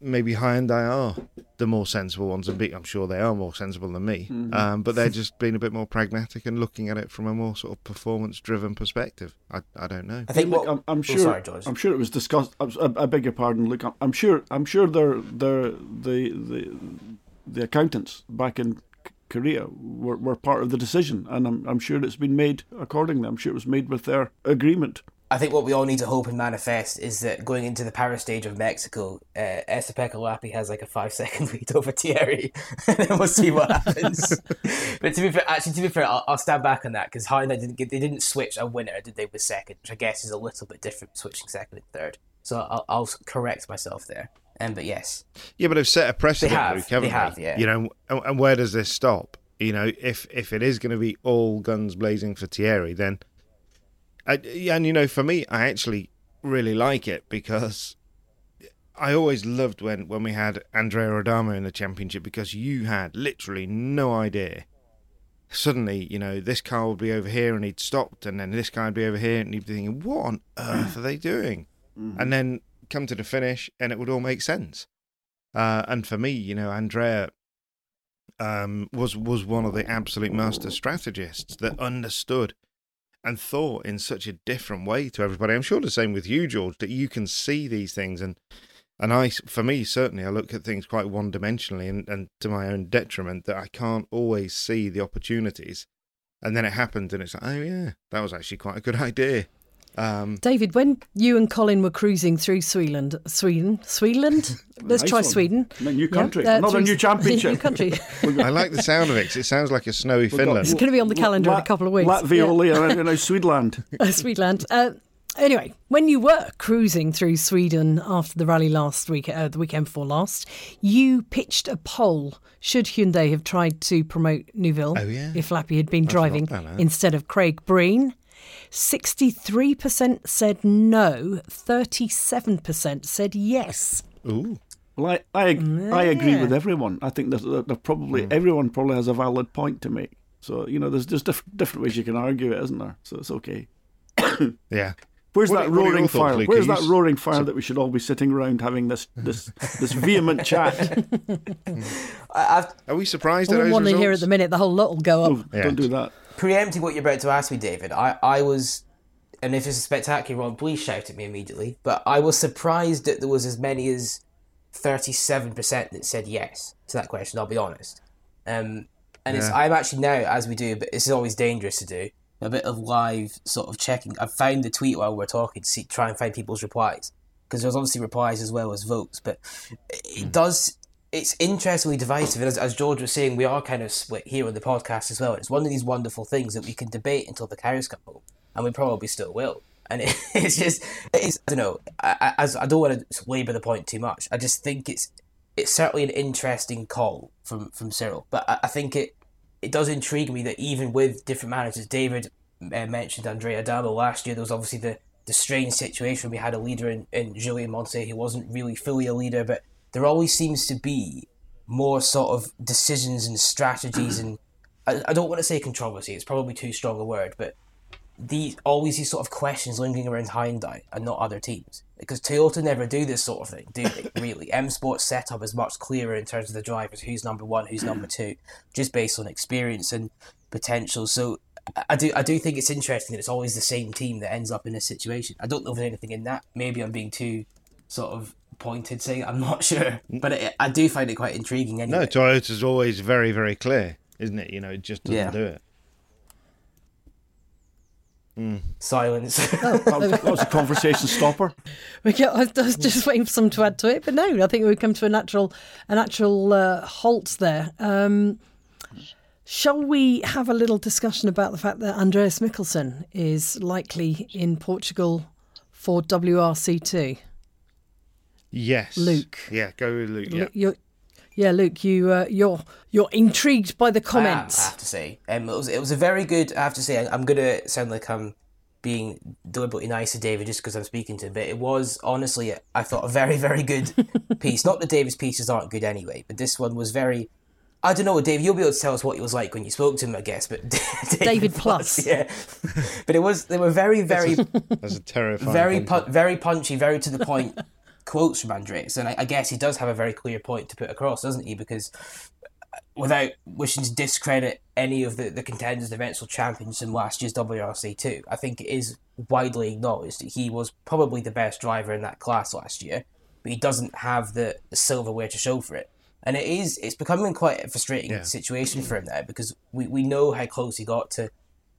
maybe Hyundai are the more sensible ones, and be, I'm sure they are more sensible than me. Um, but they're just being a bit more pragmatic and looking at it from a more sort of performance-driven perspective. I, I don't know. I think Look, what, I'm, I'm Oh, sure. sorry, I'm sure it was discussed. I, I beg your pardon. Look, I'm, I'm sure. I'm sure they're, they're, the the the accountants back in Korea were, were part of the decision, and I'm, I'm sure it's been made accordingly. I'm sure it was made with their agreement. I think what we all need to hope and manifest is that going into the power stage of Mexico, uh, has like a five second lead over Thierry, and then we'll see what happens. but to be fair, actually, to be fair, I'll, I'll stand back on that because Hyundai didn't get, they didn't switch a winner, did they? With second, which I guess is a little bit different, switching second and third. So I'll, I'll correct myself there. Um, but yes, Yeah, but they've set a precedent, have, Luke, haven't they have, yeah. You know, and, and where does this stop? You know, if if it is going to be all guns blazing for Thierry, then, I, and you know, for me, I actually really like it because I always loved when when we had Andrea Adamo in the championship because you had literally no idea. Suddenly, you know, this car would be over here and he'd stopped, and then this guy would be over here, and you'd be thinking, "What on earth are they doing?" mm-hmm. and then come to the finish, and it would all make sense. Uh, and for me, you know, Andrea um, was was one of the absolute master strategists that understood and thought in such a different way to everybody. I'm sure the same with you, George, that you can see these things and and I, for me, certainly, I look at things quite one dimensionally and, and to my own detriment that I can't always see the opportunities. And then it happened, and it's like, oh, yeah, that was actually quite a good idea. Um, David, when you and Colin were cruising through Sweden, Sweden, Sweden, let's nice try one. Sweden. A new country, yeah, uh, another new championship. new country. I like the sound of it. it sounds like a snowy We've Finland. It's going to be on the calendar La- in a couple of weeks. Latvia, yeah. you know, Swedland. uh, Swedland. Uh, anyway, when you were cruising through Sweden after the rally last week, uh, the weekend before last, you pitched a poll. Should Hyundai have tried to promote Neuville oh, yeah. if Lappi had been driving instead of Craig Breen? 63% said no, 37% said yes. Ooh. Well, I, I, yeah. I agree with everyone. I think that, that probably mm. everyone probably has a valid point to make. So, you know, there's just diff- different ways you can argue it, isn't there? So it's okay. yeah. Where's what, that roaring fire? Thoughts, Where's that roaring fire so, that we should all be sitting around having this this this vehement chat? Are we surprised? All at one here at the minute, the whole lot will go up. Oh, yeah. Don't do that preempting what you're about to ask me, David, I, I was, and if it's a spectacular one, please shout at me immediately. But I was surprised that there was as many as 37% that said yes to that question, I'll be honest. Um, and yeah. it's, I'm actually now, as we do, but it's always dangerous to do, a bit of live sort of checking. I've found the tweet while we're talking to see, try and find people's replies. Because there's obviously replies as well as votes, but it mm. does it's interestingly divisive. And as, as, George was saying, we are kind of split here on the podcast as well. It's one of these wonderful things that we can debate until the cows come home, and we probably still will. And it, it's just, it's, I don't know, I, I, I don't want to labour the point too much. I just think it's it's certainly an interesting call from, from Cyril. But I, I think it, it does intrigue me that even with different managers, David uh, mentioned Andrea Adamo last year, there was obviously the, the strange situation. We had a leader in, in Julien Moncet who wasn't really fully a leader, but there always seems to be more sort of decisions and strategies and I, I don't want to say controversy it's probably too strong a word but the always these sort of questions lingering around Hyundai and not other teams. Because Toyota never do this sort of thing do they really? M Sports setup is much clearer in terms of the drivers who's number one who's number two just based on experience and potential. So I do I do think it's interesting that it's always the same team that ends up in this situation. I don't know if there's anything in that. Maybe I'm being too sort of pointed saying I'm not sure, but it, I do find it quite intriguing. Anyway, no, Toyota's always very, very clear, isn't it? You know, it just doesn't yeah. do it. Mm. Silence. Oh, that, was, a conversation stopper. Yeah, I was just waiting for someone to add to it, but no, I think we've come to a natural, a natural uh, halt there. Um, shall we have a little discussion about the fact that Andreas Mikkelsen is likely in Portugal for WRC2? Yes, Luke. Yeah, go with Luke. Yeah, you're, yeah, Luke. You uh, you're you're intrigued by the comments. I have, I have to say, um, it was it was a very good. I have to say, I'm gonna sound like I'm being deliberately nice to David just because I'm speaking to him, but it was honestly, I thought a very very good piece. Not that David's pieces aren't good anyway, but this one was very. I don't know, Dave. You'll be able to tell us what he was like when you spoke to him, I guess. But David, David Plus, yeah. but it was they were very, very. That's a terrifying. Very, pu- very punchy, very to the point quotes from Andreas, and I, I, guess he does have a very clear point to put across, doesn't he? Because uh, without wishing to discredit any of the, the contenders, the eventual champions in last year's WRC two, I think it is widely acknowledged that he was probably the best driver in that class last year, but he doesn't have the, the silverware to show for it. And it is it's becoming quite a frustrating yeah. situation for him there because we, we know how close he got to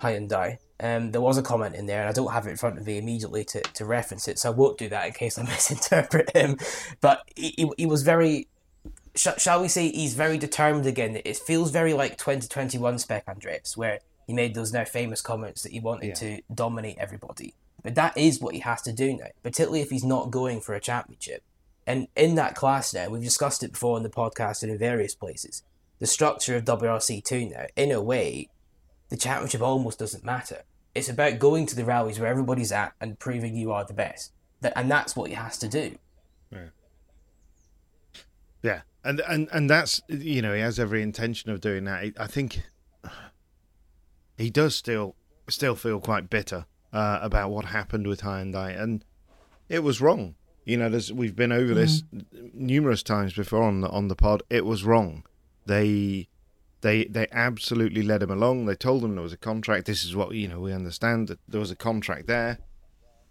Hyundai um, there was a comment in there, and I don't have it in front of me immediately to, to reference it, so I won't do that in case I misinterpret him. But he, he, he was very, sh- shall we say, he's very determined again. It feels very like 2021 Spec Andreas, where he made those now famous comments that he wanted yeah. to dominate everybody. But that is what he has to do now, particularly if he's not going for a championship. And in that class now, we've discussed it before in the podcast and in various places. The structure of WRC2 now, in a way, the championship almost doesn't matter it's about going to the rallies where everybody's at and proving you are the best. That, and that's what he has to do. Yeah. Yeah, and and and that's you know he has every intention of doing that. I think he does still still feel quite bitter uh, about what happened with Hyundai, and it was wrong. You know, there's, we've been over this numerous times before on the on the pod. It was wrong. They they they absolutely led him along. They told him there was a contract. This is what you know. We understand that there was a contract there.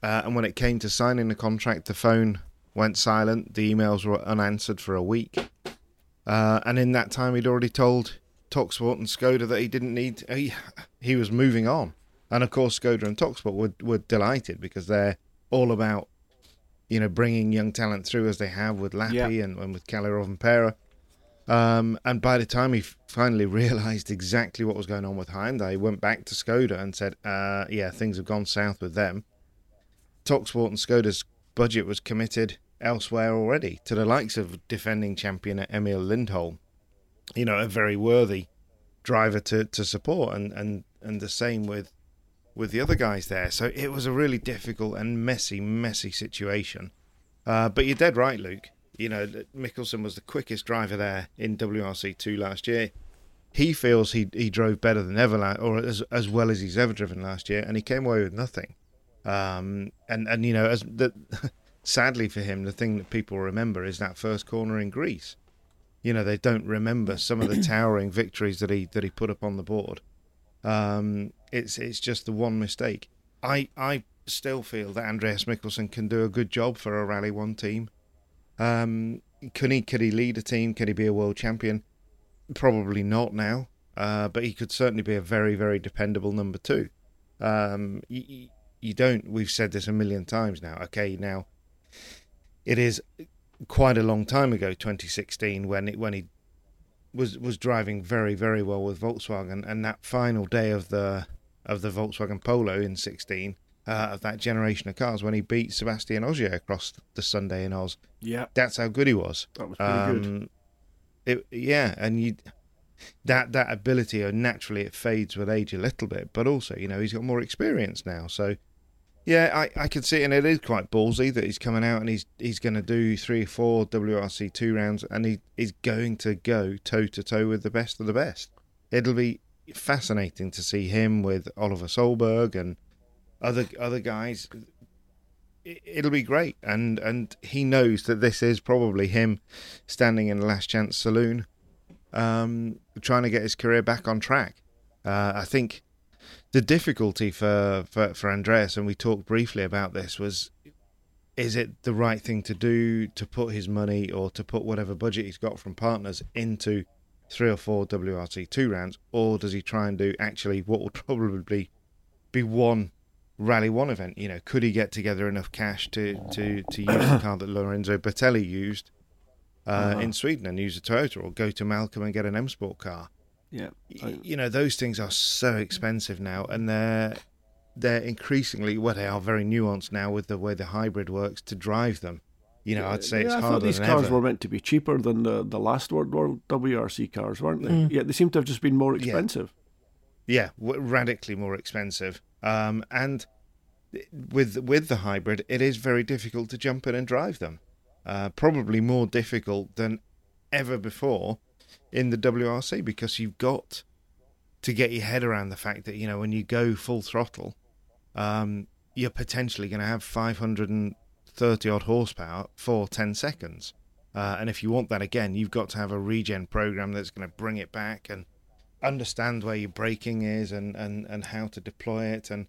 Uh, and when it came to signing the contract, the phone went silent. The emails were unanswered for a week. Uh, and in that time, he'd already told Toksport and Skoda that he didn't need. He, he was moving on. And of course, Skoda and Toksport were, were delighted because they're all about, you know, bringing young talent through as they have with Lappi Yeah. and, and with and Rovanperä. Um, and by the time he finally realised exactly what was going on with Hyundai, he went back to Skoda and said, uh, "Yeah, things have gone south with them." Toksport and Skoda's budget was committed elsewhere already to the likes of defending champion Emil Lindholm. You know, a very worthy driver to, to support, and, and, and the same with with the other guys there. So it was a really difficult and messy, messy situation. Uh, but you're dead right, Luke. You know, Mikkelsen was the quickest driver there in WRC2 last year. He feels he he drove better than ever, or as as well as he's ever driven last year, and he came away with nothing. Um, and and you know, as the sadly for him, the thing that people remember is that first corner in Greece. You know, they don't remember some of the towering victories that he that he put up on the board. Um, it's it's just the one mistake. I I still feel that Andreas Mikkelsen can do a good job for a Rally One team. Um, can he could he lead a team? Can he be a world champion? Probably not now, uh, but he could certainly be a very very dependable number two. Um, you, you don't. We've said this a million times now. Okay, now it is quite a long time ago, 2016, when it when he was was driving very very well with Volkswagen, and that final day of the of the Volkswagen Polo in 16 uh, of that generation of cars when he beat Sébastien Ogier across the Sunday in Oz. Yeah, That's how good he was. that was pretty good. Um, it, yeah, and you that that ability uh, naturally it fades with age a little bit, but also you know he's got more experience now, so yeah, I, I can see, it, and it is quite ballsy that he's coming out and he's he's going to do three or four WRC two rounds, and he is going to go toe to toe with the best of the best. It'll be fascinating to see him with Oliver Solberg and other other guys. It- It'll be great, and and he knows that this is probably him standing in the last chance saloon, um, trying to get his career back on track. Uh, I think the difficulty for, for, for Andreas, and we talked briefly about this, was is it the right thing to do to put his money or to put whatever budget he's got from partners into three or four WRC two rounds, or does he try and do actually what will probably be one Rally One event? You know, could he get together enough cash to to, to use the car that Lorenzo Bertelli used uh, in Sweden and use a Toyota, or go to Malcolm and get an M Sport car? yeah, y- you know those things are so expensive now and they're they're increasingly well they are very nuanced now with the way the hybrid works to drive them you know i'd say it's yeah, I thought harder these cars ever were meant to be cheaper than the, the last World War WRC cars, weren't they? Mm. Yeah, they seem to have just been more expensive. Yeah w- radically more expensive. Um and with with the hybrid it is very difficult to jump in and drive them. Uh probably more difficult than ever before in the WRC because you've got to get your head around the fact that you know when you go full throttle, um, you're potentially going to have 530 odd horsepower for 10 seconds, uh, and if you want that again, you've got to have a regen program that's going to bring it back and understand where your braking is and and and how to deploy it and.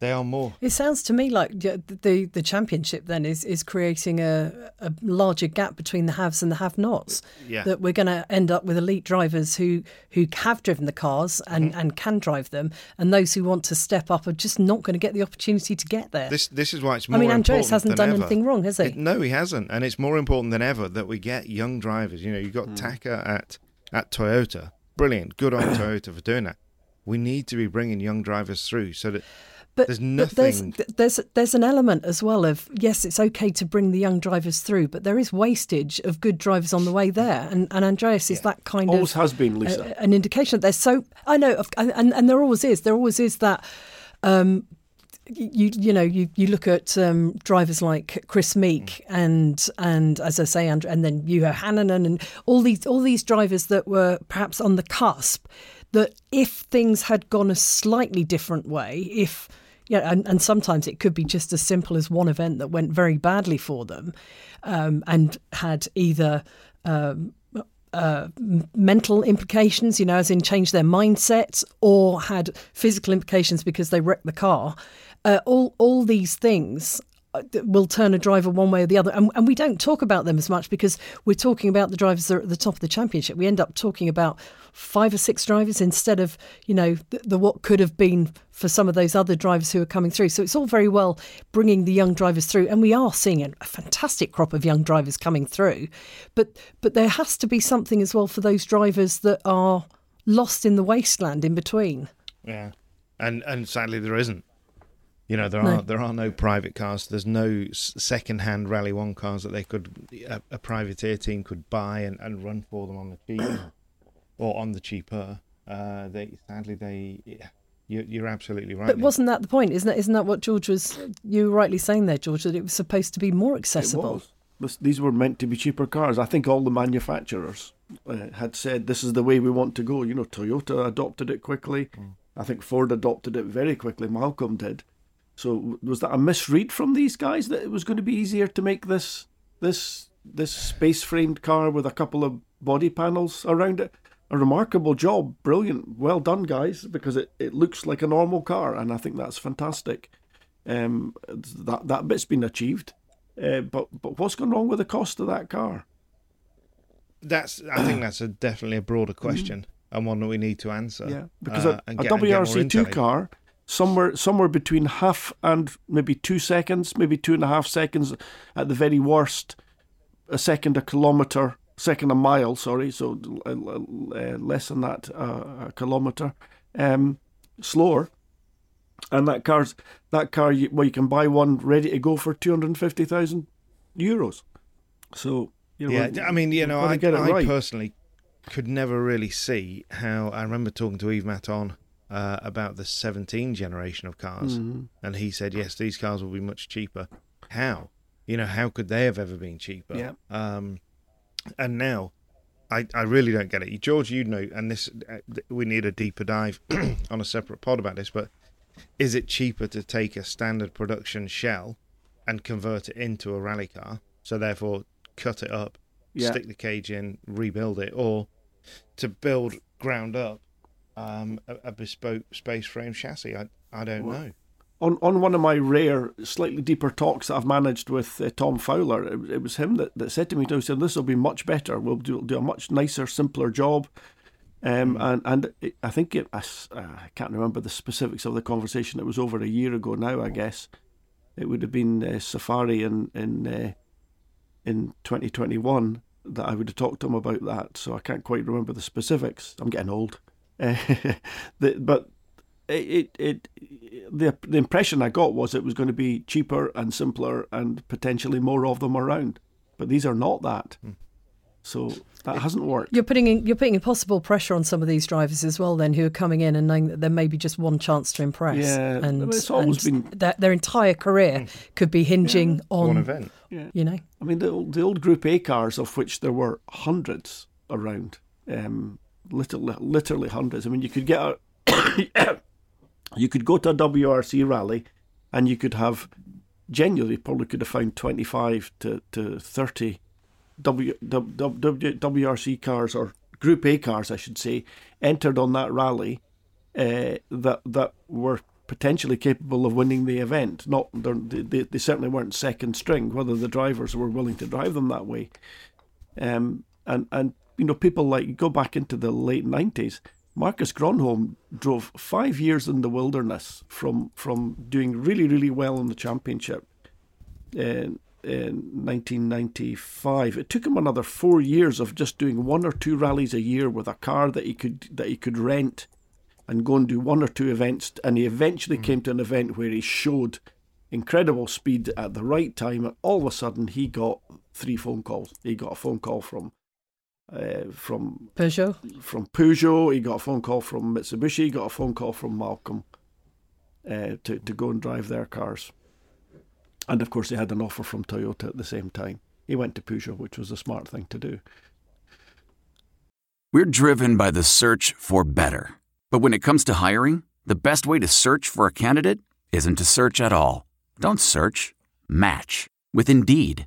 They are more It sounds to me like the the championship then is is creating a, a larger gap between the haves and the have-nots. Yeah. That we're going to end up with elite drivers who who have driven the cars and, Mm-hmm. and can drive them, and those who want to step up are just not going to get the opportunity to get there. This this is why it's I more. mean, Andreas hasn't done ever. anything wrong, has he? It- no, he hasn't, and it's more important than ever that we get young drivers. You know, you've got Hmm. Taka at at Toyota, brilliant, good on Toyota for doing that. We need to be bringing young drivers through so that But, There's but there's nothing- there's there's an element as well of yes, it's okay to bring the young drivers through, but there is wastage of good drivers on the way there, and and Andreas is that kind Always of has been, Lisa. a- an indication. That there's so I know, and and there always is. There always is that. Um, you you know you, you look at um, drivers like Kris Meeke and and as I say and, and then Juho Hänninen and all these all these drivers that were perhaps on the cusp that if things had gone a slightly different way if yeah, and, and sometimes it could be just as simple as one event that went very badly for them, um, and had either. Um, uh, mental implications, you know, as in change their mindsets, or had physical implications because they wrecked the car. Uh, all all these things uh, will turn a driver one way or the other. And, and, we don't talk about them as much because we're talking about the drivers that are at the top of the championship. We end up talking about five or six drivers instead of, you know, the, the, what could have been for some of those other drivers who are coming through. So it's all very well bringing the young drivers through. And we are seeing a, a fantastic crop of young drivers coming through. But, but there has to be something as well for those drivers that are lost in the wasteland in between. Yeah. And, and sadly, there isn't. You know, there no. are there are no private cars. There's no second-hand Rally One cars that they could a, a privateer team could buy and, and run for them on the cheap or on the cheaper. Uh, they sadly they yeah, you, you're absolutely right. But wasn't that the point? Isn't that isn't that what George was? You were rightly saying there, George, that it was supposed to be more accessible. This, these were meant to be cheaper cars. I think all the manufacturers uh, had said this is the way we want to go. You know, Toyota adopted it quickly. Mm. I think Ford adopted it very quickly. Malcolm did. So was that a misread from these guys that it was going to be easier to make this this this space framed car with a couple of body panels around it? A remarkable job, brilliant, well done, guys, because it, it looks like a normal car, and I think that's fantastic. Um, that that bit's been achieved, uh, but but what's gone wrong with the cost of that car? That's I think that's a definitely a broader question mm-hmm. and one that we need to answer. Yeah, because uh, a, a WRC two car somewhere somewhere between half and maybe two seconds, maybe two and a half seconds at the very worst, a second a kilometer, second a mile. Sorry, so uh, uh, less than that uh, a kilometer, um, slower. And that car's that car, you, well, you can buy one ready to go for two hundred fifty thousand euros. So you know, yeah, I mean, you know, I, I right. personally could never really see how. I remember talking to Yves Matton uh, about the 17 generation of cars, mm-hmm. and he said, "Yes, these cars will be much cheaper." How? You know, how could they have ever been cheaper? Yeah. Um, and now, I, I really don't get it, George. You know, and this uh, we need a deeper dive on a separate pod about this, but is it cheaper to take a standard production shell and convert it into a rally car? So therefore, cut it up, yeah. stick the cage in, rebuild it, or to build ground up um, a, a, bespoke space frame chassis? I, I don't well, know. On, on one of my rare, slightly deeper talks that I've managed with uh, Tom Fowler, it, it, was him that, that said to me, he said, this will be much better. We'll do, do a much nicer, simpler job. Um, mm. and and it, I think it, I, I, can't remember the specifics of the conversation. It was over a year ago now, I guess. It would have been uh, Safari in in uh, in 2021 that I would have talked to him about that. So I can't quite remember the specifics. I'm getting old. the, but it, it the the impression I got was it was going to be cheaper and simpler and potentially more of them around. But these are not that. Hmm. So that hasn't worked. You're putting in, you're putting impossible pressure on some of these drivers as well, then who are coming in and knowing that there may be just one chance to impress. Yeah, and, I it's always been their, their, entire career hmm. could be hinging yeah. on one event. Yeah. You know, I mean the old, the old Group A cars, of which there were hundreds around. Um, literally, literally hundreds. I mean, you could get a, you could go to a WRC rally, and you could have genuinely probably could have found twenty five to, to thirty w, w, w, WRC cars or Group A cars, I should say, entered on that rally uh, that that were potentially capable of winning the event. Not they, they certainly weren't second string. Whether the drivers were willing to drive them that way, um, and and you know, people like go back into the late nineties. Marcus Grönholm drove five years in the wilderness from from doing really really well in the championship in, in 1995. It took him another four years of just doing one or two rallies a year with a car that he could that he could rent and go and do one or two events. And he eventually mm. came to an event where he showed incredible speed at the right time. And all of a sudden, he got three phone calls. He got a phone call from uh, from Peugeot. From Peugeot, he got a phone call from Mitsubishi. He got a phone call from Malcolm uh, to to go and drive their cars. And of course, he had an offer from Toyota at the same time. He went to Peugeot, which was a smart thing to do. We're driven by the search for better, but when it comes to hiring, the best way to search for a candidate isn't to search at all. Don't search, match with Indeed.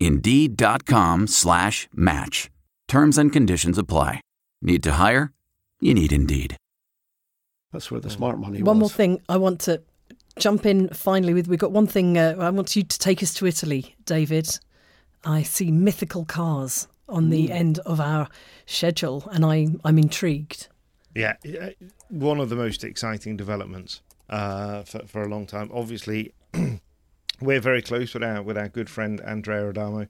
Indeed.com slash match. Terms and conditions apply. Need to hire? You need Indeed. That's where the smart money One was. more thing I want to jump in finally with. We've got one thing. Uh, I want you to take us to Italy, David. I see mythical cars on the end of our schedule, and I, I'm intrigued. Yeah, uh, one of the most exciting developments uh, for for a long time. Obviously, we're very close with our with our good friend Andrea Adamo.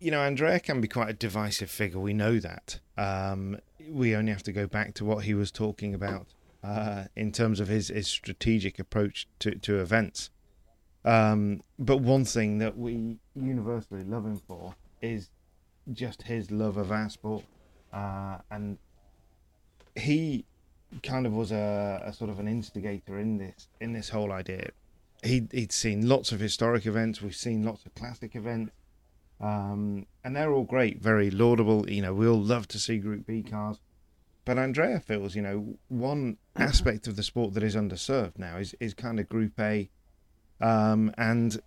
You know, Andrea can be quite a divisive figure. We know that. Um, we only have to go back to what he was talking about uh, in terms of his, his strategic approach to, to events. Um, but one thing that we universally love him for is just his love of our sport. Uh, and he kind of was a, a sort of an instigator in this in this whole idea. He he'd seen lots of historic events. We've seen lots of classic events, um, and they're all great, very laudable. You know, we all love to see Group B cars, but Andrea feels you know one aspect of the sport that is underserved now is is kind of Group A, um, and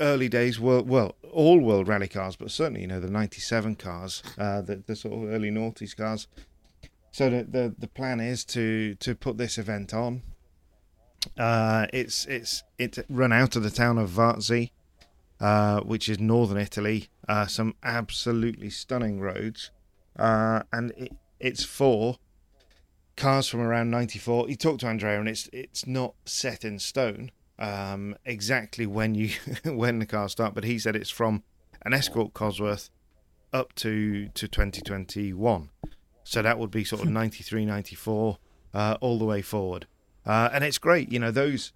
early days world well all world rally cars, but certainly you know the '97 cars, uh, the the sort of early noughties cars. So the, the the plan is to to put this event on. Uh, it's it's it's run out of the town of Varzi, uh, which is northern Italy. Uh, some absolutely stunning roads, uh, and it, it's for cars from around '94. You talked to Andrea, and it's it's not set in stone um, exactly when you when the cars start, but he said it's from an Escort Cosworth up to to 2021. So that would be sort of 93, 94, uh, all the way forward. Uh, and it's great, you know, those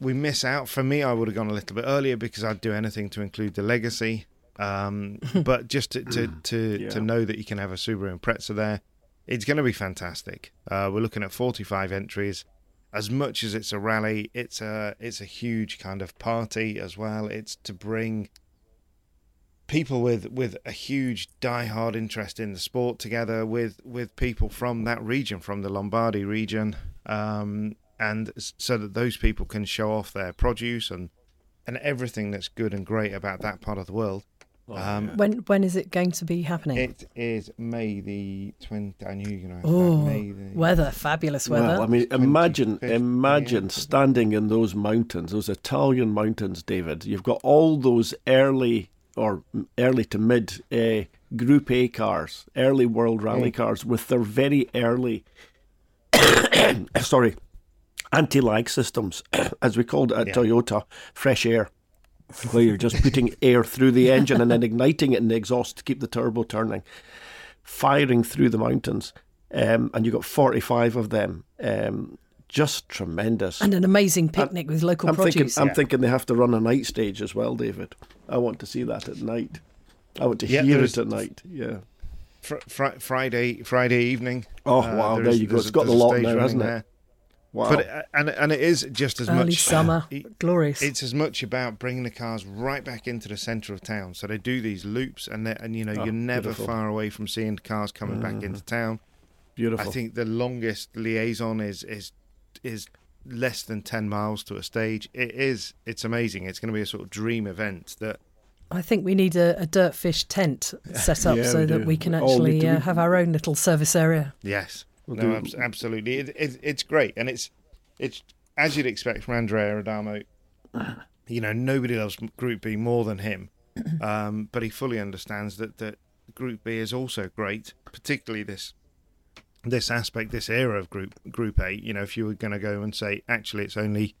we miss out. For me, I would have gone a little bit earlier because I'd do anything to include the legacy. Um, but just to to, to, Yeah. to know that you can have a Subaru and Impreza there, it's going to be fantastic. Uh, we're looking at 45 entries. As much as it's a rally, it's a it's a huge kind of party as well. It's to bring people with with a huge die-hard interest in the sport together with with people from that region from the Lombardy region um, and so that those people can show off their produce and and everything that's good and great about that part of the world um, When when is it going to be happening? it is May the 20 I knew you were going to oh, May the, weather, fabulous weather. Well, I mean, imagine, imagine yeah. standing in those mountains, those Italian mountains, David. You've got all those early or early to mid uh, Group A cars, early World Rally Mm. cars, with their very early, sorry, anti-lag systems, as we called it at Yeah. Toyota, fresh air. Where you're just putting air through the engine and then igniting it in the exhaust to keep the turbo turning firing through the mountains, um, and you've got 45 of them. Um, just tremendous. and an amazing picnic with local I'm thinking, produce. I'm thinking they have to run a night stage as well, David. I want to see that at night. I want to Yeah, hear it at night. Yeah. Fr- fr- Friday Friday evening Oh, uh, wow, there there is- you go. there's It's a- got the there's a lot stage now, hasn't it? there. Wow. But it, and and it is just as Early much uh, summer, it- glorious. It's as much about bringing the cars right back into the centre of town. So they do these loops, and they, and you know Oh, you're never beautiful. far away from seeing cars coming back mm-hmm. into town. Beautiful. I think the longest liaison is is is less than ten miles to a stage. It is. It's amazing. It's going to be a sort of dream event that. I think we need a, a DirtFish tent set up Yeah, so we that do. we can We all need actually to uh, be- have our own little service area. Yes. We'll no, do- abs- absolutely. It, it, it's great, and it's it's as you'd expect from Andrea Adamo. You know, nobody loves Group B more than him, um, but he fully understands that that Group B is also great, particularly this this aspect, this era of Group Group A. You know, if you were going to go and say actually it's only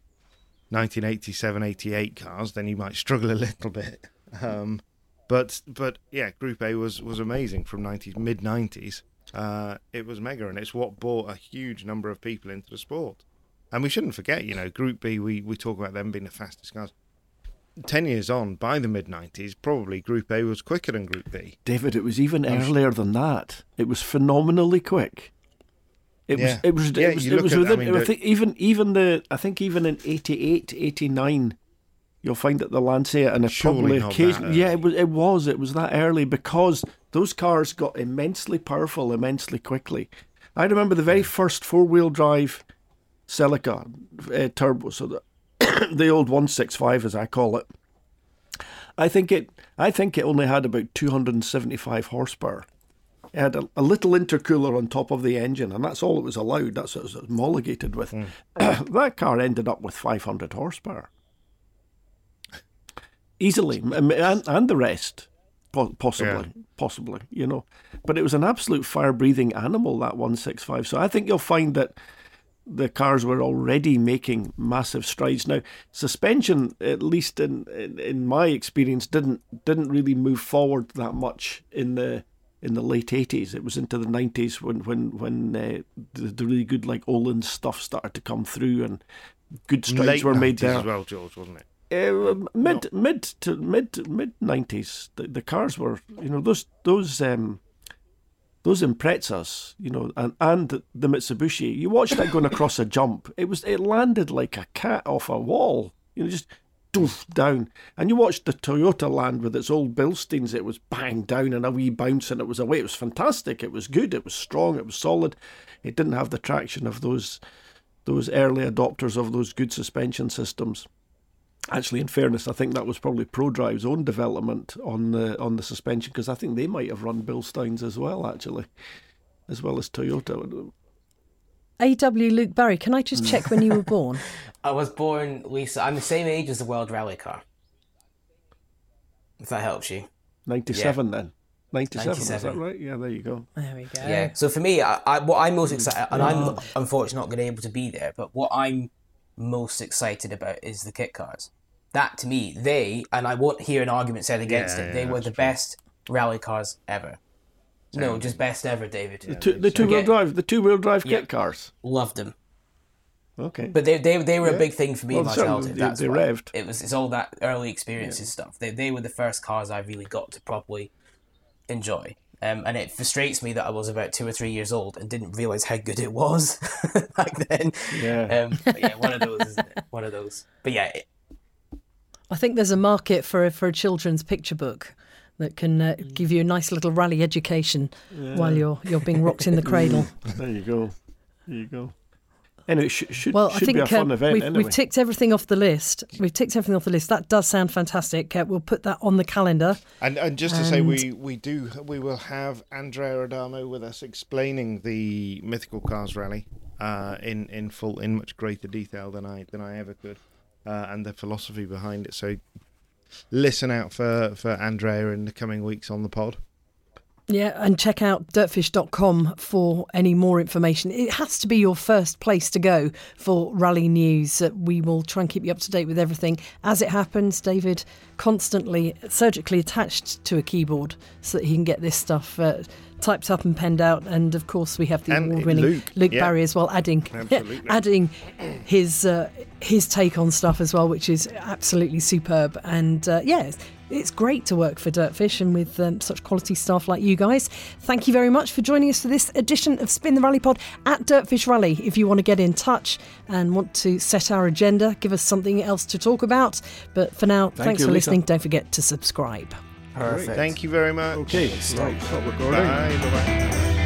1987, 88 cars, then you might struggle a little bit. Um, but but yeah, Group A was was amazing from 90s mid 90s. Uh, it was mega, and it's what brought a huge number of people into the sport. And we shouldn't forget, you know, Group B, we, we talk about them being the fastest cars. 10 years on, by the mid 90s, probably Group A was quicker than Group B. David, it was even earlier than that. It was phenomenally quick. It Yeah. was. It was. Yeah, it was, it was at- I mean, I think even even the. I think even in 88, 89, you'll find that the Lancia and a Surely probably not that occasion. Yeah, it was. It was. It was that early because those cars got immensely powerful immensely quickly. I remember the very first four wheel drive Celica uh, turbo, so the the old one six five as I call it. I think it. I think it only had about two hundred and seventy five horsepower. It had a, a little intercooler on top of the engine, and that's all it was allowed. That's what it was homologated with. that car ended up with 500 horsepower. Easily, and, and the rest, po- possibly, possibly, you know. But it was an absolute fire breathing animal, that 165. So I think you'll find that the cars were already making massive strides. Now, suspension, at least in, in, in my experience, didn't didn't really move forward that much in the in the late eighties. It was into the nineties when when when uh, the, the really good like Öhlins stuff started to come through and good strides Late were made 90s there. as well, George, wasn't it? Uh, mid mid to mid mid nineties, the, the cars were you know those those um those Imprezas, you know, and and the Mitsubishi. You watched that going across a jump. It was it landed like a cat off a wall. You know, just doof down. And you watched the Toyota land with its old Bilsteins. It was bang down and a wee bounce, and it was away. It was fantastic. It was good. It was strong. It was solid. It didn't have the traction of those those early adopters of those good suspension systems. Actually, in fairness, I think that was probably Prodrive's own development on the on the suspension because I think they might have run Bilsteins as well, actually, as well as Toyota. AW Luke Barry, can I just check when you were born? I was born, Lisa. I'm the same age as the World Rally Car. If that helps you. Ninety-seven then. Ninety-seven, is that right? Yeah, there you go. There we go. Yeah. So for me, I, I, what I'm most hmm. excited, and I'm unfortunately not going to be able to be there, but what I'm most excited about is the kit cars. That to me, they and I won't hear an argument said against Yeah, it. yeah, They were the true. best rally cars ever. No, just best ever, David. The two, the two-wheel Forget- drive, the two-wheel drive Yeah. kit cars. Loved them. Okay. But they they, they were a big thing for me in my certainly childhood. That's they why. revved. It was it's all that early experiences stuff. They they were the first cars I really got to properly enjoy. Um, and it frustrates me that I was about two or three years old and didn't realize how good it was back then. Yeah. Um, but yeah, one of those, isn't it? One of those. But yeah, it, I think there's a market for a, for a children's picture book that can uh, give you a nice little rally education while you're you're being rocked in the cradle. There you go. There you go. Anyway, it should, should, Well, I think be a fun uh, event we've, anyway. we've ticked everything off the list. We've ticked everything off the list. That does sound fantastic. Uh, we'll put that on the calendar. And and just to say, we we do we will have Andrea Adamo with us explaining the Mythical Cars Rally uh, in in full in much greater detail than I than I ever could, uh, and the philosophy behind it. So listen out for for Andrea in the coming weeks on the pod. Yeah, and check out dirtfish.com for any more information. It has to be your first place to go for rally news. Uh, we will try and keep you up to date with everything as it happens. David constantly surgically attached to a keyboard so that he can get this stuff uh, typed up and penned out. And of course, we have the And award-winning Luke, yeah. Barry as well, adding adding his uh, his take on stuff as well, which is absolutely superb. And uh, yeah, it's, it's great to work for DirtFish and with um, such quality staff like you guys. Thank you very much for joining us for this edition of Spin the Rally Pod at DirtFish Rally. If you want to get in touch and want to set our agenda, give us something else to talk about. But for now, thanks you, for Lisa. listening. Don't forget to subscribe. perfect. Thank you very much. okay, right, stop recording. Bye. Bye.